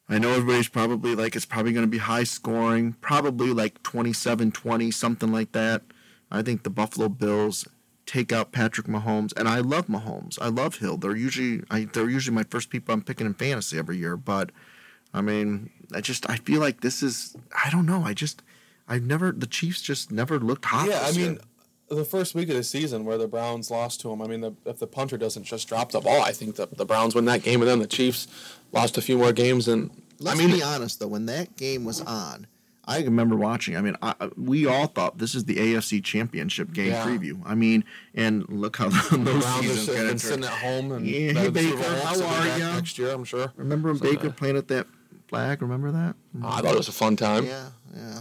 Speaker 4: I know everybody's probably like it's probably going to be high scoring, probably like 27-20, something like that. I think the Buffalo Bills take out Patrick Mahomes, and I love Mahomes. I love Hill. They're usually I, they're usually my first people I'm picking in fantasy every year. But I mean, I just I feel like this is I don't know. I just I've never the Chiefs just never looked hot.
Speaker 3: Yeah, I mean,
Speaker 4: year.
Speaker 3: The first week of the season where the Browns lost to them, I mean, the, if the punter doesn't just drop the ball, I think the, the Browns win that game, and then the Chiefs lost a few more games. And
Speaker 4: Let's
Speaker 3: I mean,
Speaker 4: be honest though, when that game was on, I remember watching. I mean, I, I- we all thought this is the AFC Championship game
Speaker 3: Yeah.
Speaker 4: preview. I mean, and look how
Speaker 3: the
Speaker 4: those
Speaker 3: Browns
Speaker 4: seasons
Speaker 3: have sitting,
Speaker 4: kinda
Speaker 3: sitting at home and
Speaker 4: Yeah, hey, Baker, how
Speaker 3: so they'll be
Speaker 4: are
Speaker 3: back
Speaker 4: ya?
Speaker 3: Next year, I'm sure.
Speaker 4: Remember when Baker
Speaker 3: uh,
Speaker 4: playing at that flag? Remember that?
Speaker 3: I thought it was a fun time.
Speaker 4: Yeah, yeah.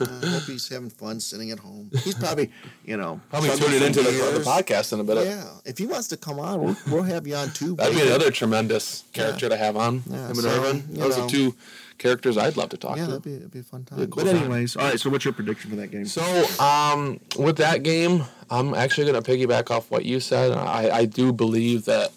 Speaker 4: I hope he's having fun sitting at home. He's probably, you know,
Speaker 3: Probably tuning into the, the podcast in a bit.
Speaker 4: Yeah, if he wants to come on, we'll, we'll have you on too.
Speaker 3: That'd be
Speaker 4: Baker.
Speaker 3: another tremendous character to have on.
Speaker 4: Yeah,
Speaker 3: Him and
Speaker 4: so,
Speaker 3: Irvin. Those
Speaker 4: know.
Speaker 3: are two characters I'd love to talk
Speaker 4: Yeah,
Speaker 3: to.
Speaker 4: that'd be, that'd be a fun
Speaker 3: Be a
Speaker 4: time.
Speaker 3: cool
Speaker 4: but
Speaker 3: time.
Speaker 4: anyways, all right. So, what's your prediction for that game?
Speaker 3: So, um, with that game, I'm actually going to piggyback off what you said. I, I do believe that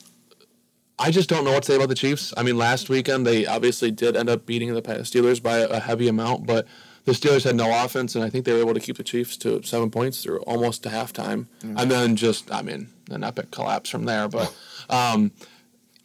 Speaker 3: I just don't know what to say about the Chiefs. I mean, last weekend they obviously did end up beating the Steelers by a heavy amount, but the Steelers had no offense, and I think they were able to keep the Chiefs to seven points through almost to halftime, and then just, I mean, an epic collapse from there. But um,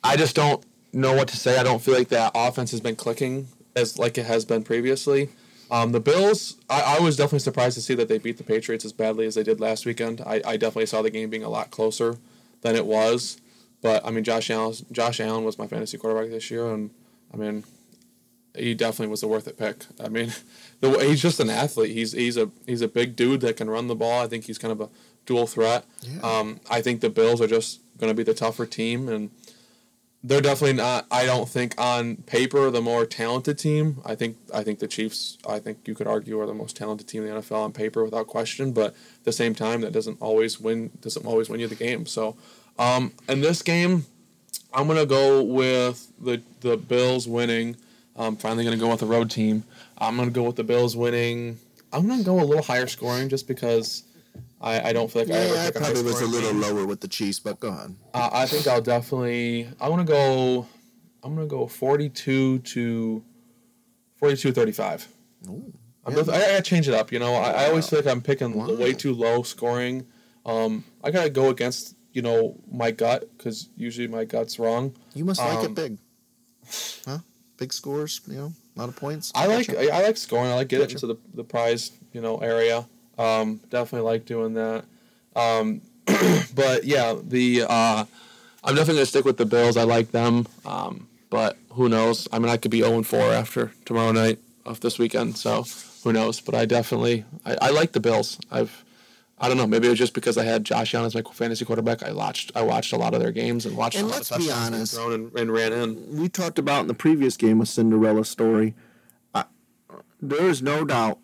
Speaker 3: I just don't know what to say. I don't feel like that offense has been clicking as like it has been previously. Um, the Bills, I, I was definitely surprised to see that they beat the Patriots as badly as they did last weekend. I, I definitely saw the game being a lot closer than it was. But I mean, Josh Allen, Josh Allen was my fantasy quarterback this year, and I mean, he definitely was a worth it pick. I mean, the way, he's just an athlete. He's he's a he's a big dude that can run the ball. I think he's kind of a dual threat.
Speaker 4: Yeah.
Speaker 3: Um, I think the Bills are just going to be the tougher team, and they're definitely not. I don't think on paper the more talented team. I think I think the Chiefs. I think you could argue are the most talented team in the NFL on paper without question. But at the same time, that doesn't always win. Doesn't always win you the game. So, um, in this game, I'm gonna go with the the Bills winning. I'm finally gonna go with the road team. I'm gonna go with the Bills winning. I'm gonna go a little higher scoring just because I, I don't feel like I ever
Speaker 4: yeah, I
Speaker 3: a high
Speaker 4: probably was a little
Speaker 3: game.
Speaker 4: lower with the Chiefs, but go on.
Speaker 3: Uh, I think I'll definitely. I want to go. I'm gonna go 42 to 42 35.
Speaker 4: Ooh,
Speaker 3: I'm
Speaker 4: yeah.
Speaker 3: I gotta change it up. You know, I, I always feel like I'm picking
Speaker 4: Wow.
Speaker 3: way too low scoring. Um, I gotta go against you know my gut because usually my gut's wrong.
Speaker 4: You must like
Speaker 3: Um,
Speaker 4: it big, huh? Big scores, you know, a lot of points.
Speaker 3: I like
Speaker 4: Gotcha.
Speaker 3: I like scoring. I like getting
Speaker 4: Gotcha.
Speaker 3: into the the prize you know area. Um, definitely like doing that. Um, but yeah, the uh, I'm definitely gonna stick with the Bills. I like them. Um, but who knows? I mean, I could be 0 4 after tomorrow night of this weekend. So who knows? But I definitely I, I like the Bills. I've I don't know. Maybe it was just because I had Josh Allen as my fantasy quarterback. I watched I watched a lot of their games and watched
Speaker 4: And let's be honest.
Speaker 3: thrown and, and ran in.
Speaker 4: we talked about in the previous game a Cinderella story. I, there is no doubt.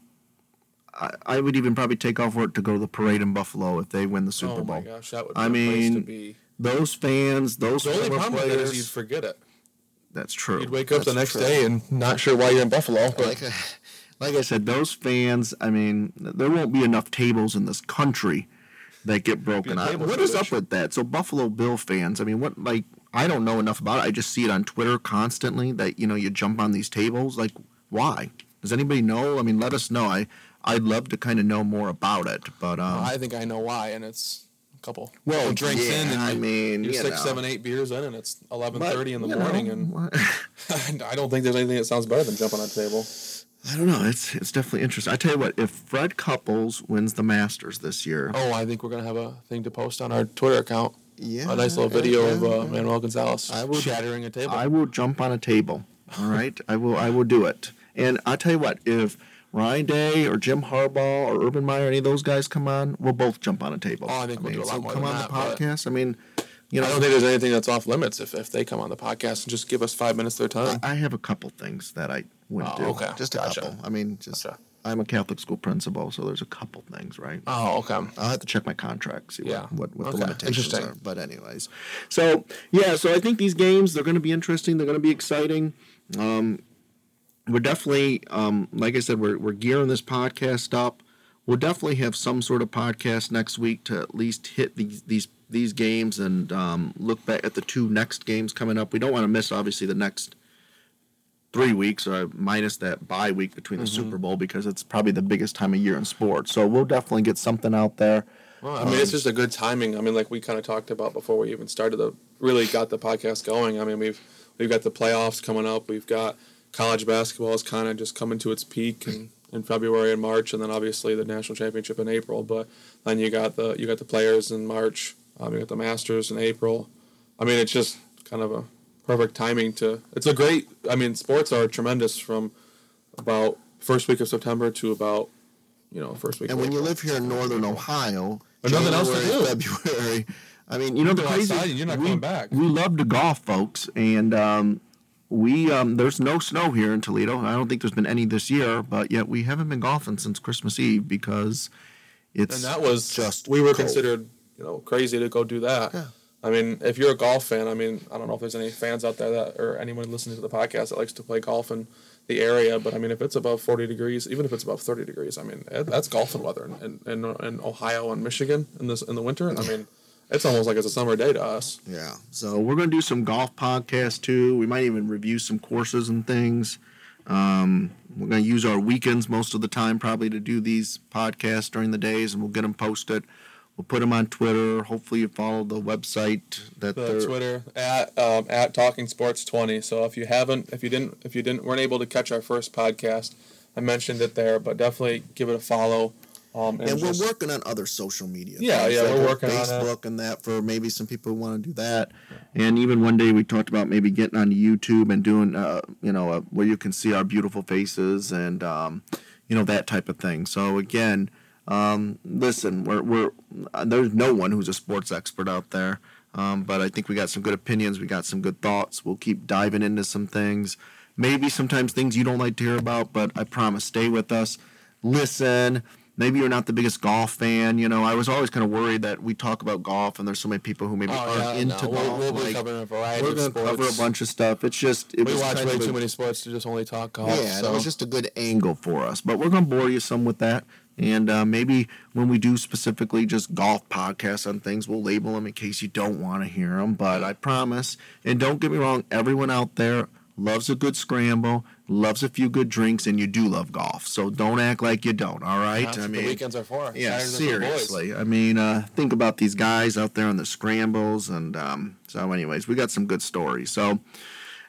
Speaker 4: I, I would even probably take off work to go to the parade in Buffalo if they win the Super
Speaker 3: oh
Speaker 4: Bowl.
Speaker 3: my gosh, that would be
Speaker 4: I
Speaker 3: a place to
Speaker 4: mean,
Speaker 3: be.
Speaker 4: Those fans, those
Speaker 3: The only problem with it is
Speaker 4: players.
Speaker 3: you'd forget it.
Speaker 4: that's true.
Speaker 3: You'd wake up the next
Speaker 4: true.
Speaker 3: day and not sure why you're in Buffalo. But
Speaker 4: like, like I said, those fans. I mean, there won't be enough tables in this country that get broken.
Speaker 3: Be a
Speaker 4: I,
Speaker 3: table
Speaker 4: what is up with that? So Buffalo Bill fans. I mean, what like I don't know enough about it. I just see it on Twitter constantly that you know you jump on these tables. Like, why? Does anybody know? I mean, let us know. I I'd love to kind of know more about it. But um,
Speaker 3: I think I know why, and it's a couple
Speaker 4: Well,
Speaker 3: couple drinks
Speaker 4: yeah,
Speaker 3: in, and
Speaker 4: I
Speaker 3: you-
Speaker 4: mean,
Speaker 3: you're
Speaker 4: you
Speaker 3: six,
Speaker 4: know.
Speaker 3: seven, eight beers in, and it's eleven thirty in the morning,
Speaker 4: know,
Speaker 3: and I don't think there's anything that sounds better than jumping on a table.
Speaker 4: I don't know. It's it's definitely interesting. I tell you what, if Fred Couples wins the Masters this year,
Speaker 3: Oh, I think we're gonna have a thing to post on our Twitter account.
Speaker 4: yeah,
Speaker 3: a nice little video
Speaker 4: yeah,
Speaker 3: of uh,
Speaker 4: yeah.
Speaker 3: Manuel Gonzalez
Speaker 4: I will-
Speaker 3: shattering a table.
Speaker 4: I will jump on a table. All right, I will. I will do it. And I tell you what, if Ryan Day or Jim Harbaugh or Urban Meyer, any of those guys come on, we'll both jump on a table.
Speaker 3: Oh, I think we'll do a lot
Speaker 4: so
Speaker 3: more
Speaker 4: come on
Speaker 3: that,
Speaker 4: the podcast. I mean, you know,
Speaker 3: I don't think there's anything that's off limits if, if they come on the podcast and just give us five minutes of their time.
Speaker 4: I have a couple things that I wouldn't
Speaker 3: Oh,
Speaker 4: do.
Speaker 3: okay.
Speaker 4: Just a
Speaker 3: Gotcha.
Speaker 4: couple. I mean, just
Speaker 3: Gotcha.
Speaker 4: I'm a Catholic school principal, so there's a couple things, right?
Speaker 3: Oh, okay.
Speaker 4: I'll have to check my contract, see
Speaker 3: Yeah.
Speaker 4: what, what, what
Speaker 3: Okay.
Speaker 4: the limitations
Speaker 3: Interesting.
Speaker 4: are. But anyways, so yeah, so I think these games they're going to be interesting. They're going to be exciting. Um, we're definitely, um, like I said, we're we're gearing this podcast up. We'll definitely have some sort of podcast next week to at least hit these these these games and um, look back at the two next games coming up. We don't want to miss obviously the next three weeks or minus that bye week between the mm-hmm. Super Bowl because it's probably the biggest time of year in sports. So we'll definitely get something out there.
Speaker 3: Well, I mean, it's just um, a good timing. I mean, like we kind of talked about before we even started the really got the podcast going. I mean, we've we've got the playoffs coming up. We've got college basketball is kind of just coming to its peak in, in February and March, and then obviously the national championship in April. But then you got the you got the players in March. Um, you got the Masters in April. I mean, it's just kind of a perfect timing to. It's a great. I mean, sports are tremendous from about first week of September to about you know first week. Of And
Speaker 4: when you live here in northern Ohio,
Speaker 3: There's nothing else to do.
Speaker 4: February. I mean, you know the crazy.
Speaker 3: outside you're not
Speaker 4: we,
Speaker 3: going back.
Speaker 4: We love to golf, folks, and um, we um, there's no snow here in Toledo. I don't think there's been any this year, but yet we haven't been golfing since Christmas Eve because it's
Speaker 3: and that was
Speaker 4: just
Speaker 3: we were
Speaker 4: cold.
Speaker 3: considered you know crazy to go do that.
Speaker 4: Yeah.
Speaker 3: I mean, if you're a golf fan, I mean, I don't know if there's any fans out there that or anyone listening to the podcast that likes to play golf in the area, but I mean, if it's above 40 degrees, even if it's above 30 degrees, I mean, it- that's golfing weather in, in, in Ohio and Michigan in this in the winter. I mean, it's almost like it's a summer day to us.
Speaker 4: Yeah. So we're going to do some golf podcasts too. We might even review some courses and things. Um, we're going to use our weekends most of the time probably to do these podcasts during the days, and we'll get them posted. We'll put them on Twitter. Hopefully, you follow the website that
Speaker 3: The
Speaker 4: they're.
Speaker 3: Twitter at um, at Talking Sports 20. So if you haven't, if you didn't, if you didn't weren't able to catch our first podcast, I mentioned it there, but definitely give it a follow. Um,
Speaker 4: And we're
Speaker 3: just-
Speaker 4: working on other social media.
Speaker 3: Yeah,
Speaker 4: things,
Speaker 3: yeah,
Speaker 4: like
Speaker 3: we're
Speaker 4: our
Speaker 3: working on.
Speaker 4: Facebook and that for maybe some people who want to do that. And even one day we talked about maybe getting on YouTube and doing, uh, you know, uh, where you can see our beautiful faces and, um, you know, that type of thing. So again, um, listen, we're we're uh, there's no one who's a sports expert out there. Um, but I think we got some good opinions. We got some good thoughts. We'll keep diving into some things. Maybe sometimes things you don't like to hear about, but I promise, stay with us. Listen. Maybe you're not the biggest golf fan. You know, I was always kind of worried that we talk about golf and there's so many people who maybe
Speaker 3: Oh,
Speaker 4: aren't
Speaker 3: yeah,
Speaker 4: into
Speaker 3: no,
Speaker 4: golf.
Speaker 3: We'll, we'll be
Speaker 4: like,
Speaker 3: covering a variety
Speaker 4: we're
Speaker 3: of
Speaker 4: going to cover a bunch of stuff. It's just it
Speaker 3: we
Speaker 4: was
Speaker 3: watch way
Speaker 4: a-
Speaker 3: too many sports to just only talk golf.
Speaker 4: yeah,
Speaker 3: so.
Speaker 4: it was just a good angle for us. But we're going to bore you some with that. And uh, maybe when we do specifically just golf podcasts on things, we'll label them in case you don't want to hear them. But I promise, and don't get me wrong, everyone out there loves a good scramble, loves a few good drinks, and you do love golf. So don't act like you don't, all right?
Speaker 3: That's what the weekends are for.
Speaker 4: Yeah,
Speaker 3: Saturdays are for
Speaker 4: seriously. I mean, uh, think about these guys out there on the scrambles, and um, so, anyways, we got some good stories. So,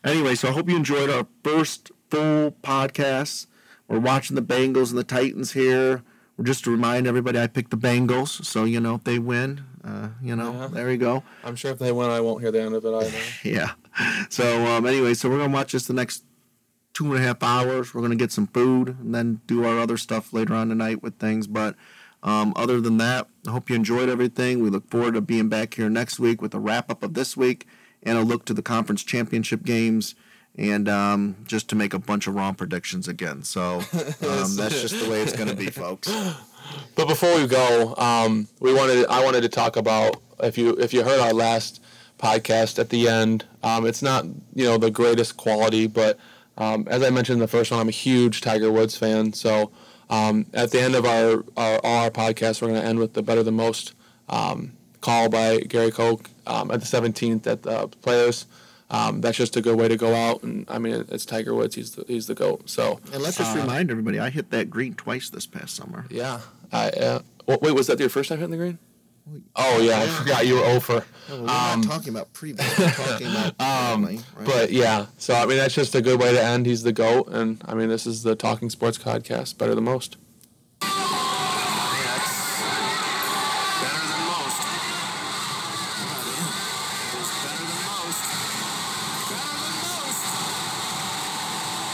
Speaker 4: anyway, so I hope you enjoyed our first full podcast. We're watching the Bengals and the Titans here. Just to remind everybody, I picked the Bengals, so you know if they win, uh, you know,
Speaker 3: Yeah.
Speaker 4: there you go.
Speaker 3: I'm sure if they win, I won't hear the end of it either.
Speaker 4: Yeah. So um, anyway, so we're gonna watch this the next two and a half hours. We're gonna get some food and then do our other stuff later on tonight with things. But um, other than that, I hope you enjoyed everything. We look forward to being back here next week with a wrap up of this week and a look to the conference championship games. And um, just to make a bunch of wrong predictions again. So um, that's just the way it's going to be, folks.
Speaker 3: But before we go, um, we wanted I wanted to talk about if you if you heard our last podcast at the end, um, it's not you know the greatest quality, but um, as I mentioned in the first one, I'm a huge Tiger Woods fan. So um, at the end of our, our all our podcasts, we're going to end with the better than most um, call by Gary Koch um, at the 17th at the Players. Um, that's just a good way to go out, and I mean it's Tiger Woods. He's the he's the goat. So
Speaker 4: And let's just
Speaker 3: Uh,
Speaker 4: remind everybody, I hit that green twice this past summer.
Speaker 3: yeah. I, uh, wait, was that your first time hitting the green? Oh yeah, I forgot you were over.
Speaker 4: No, we're
Speaker 3: Um,
Speaker 4: not talking about previous. We're talking about
Speaker 3: Um,
Speaker 4: right?
Speaker 3: But yeah, so I mean that's just a good way to end. He's the goat, and I mean this is the Talking Sports podcast, better than most.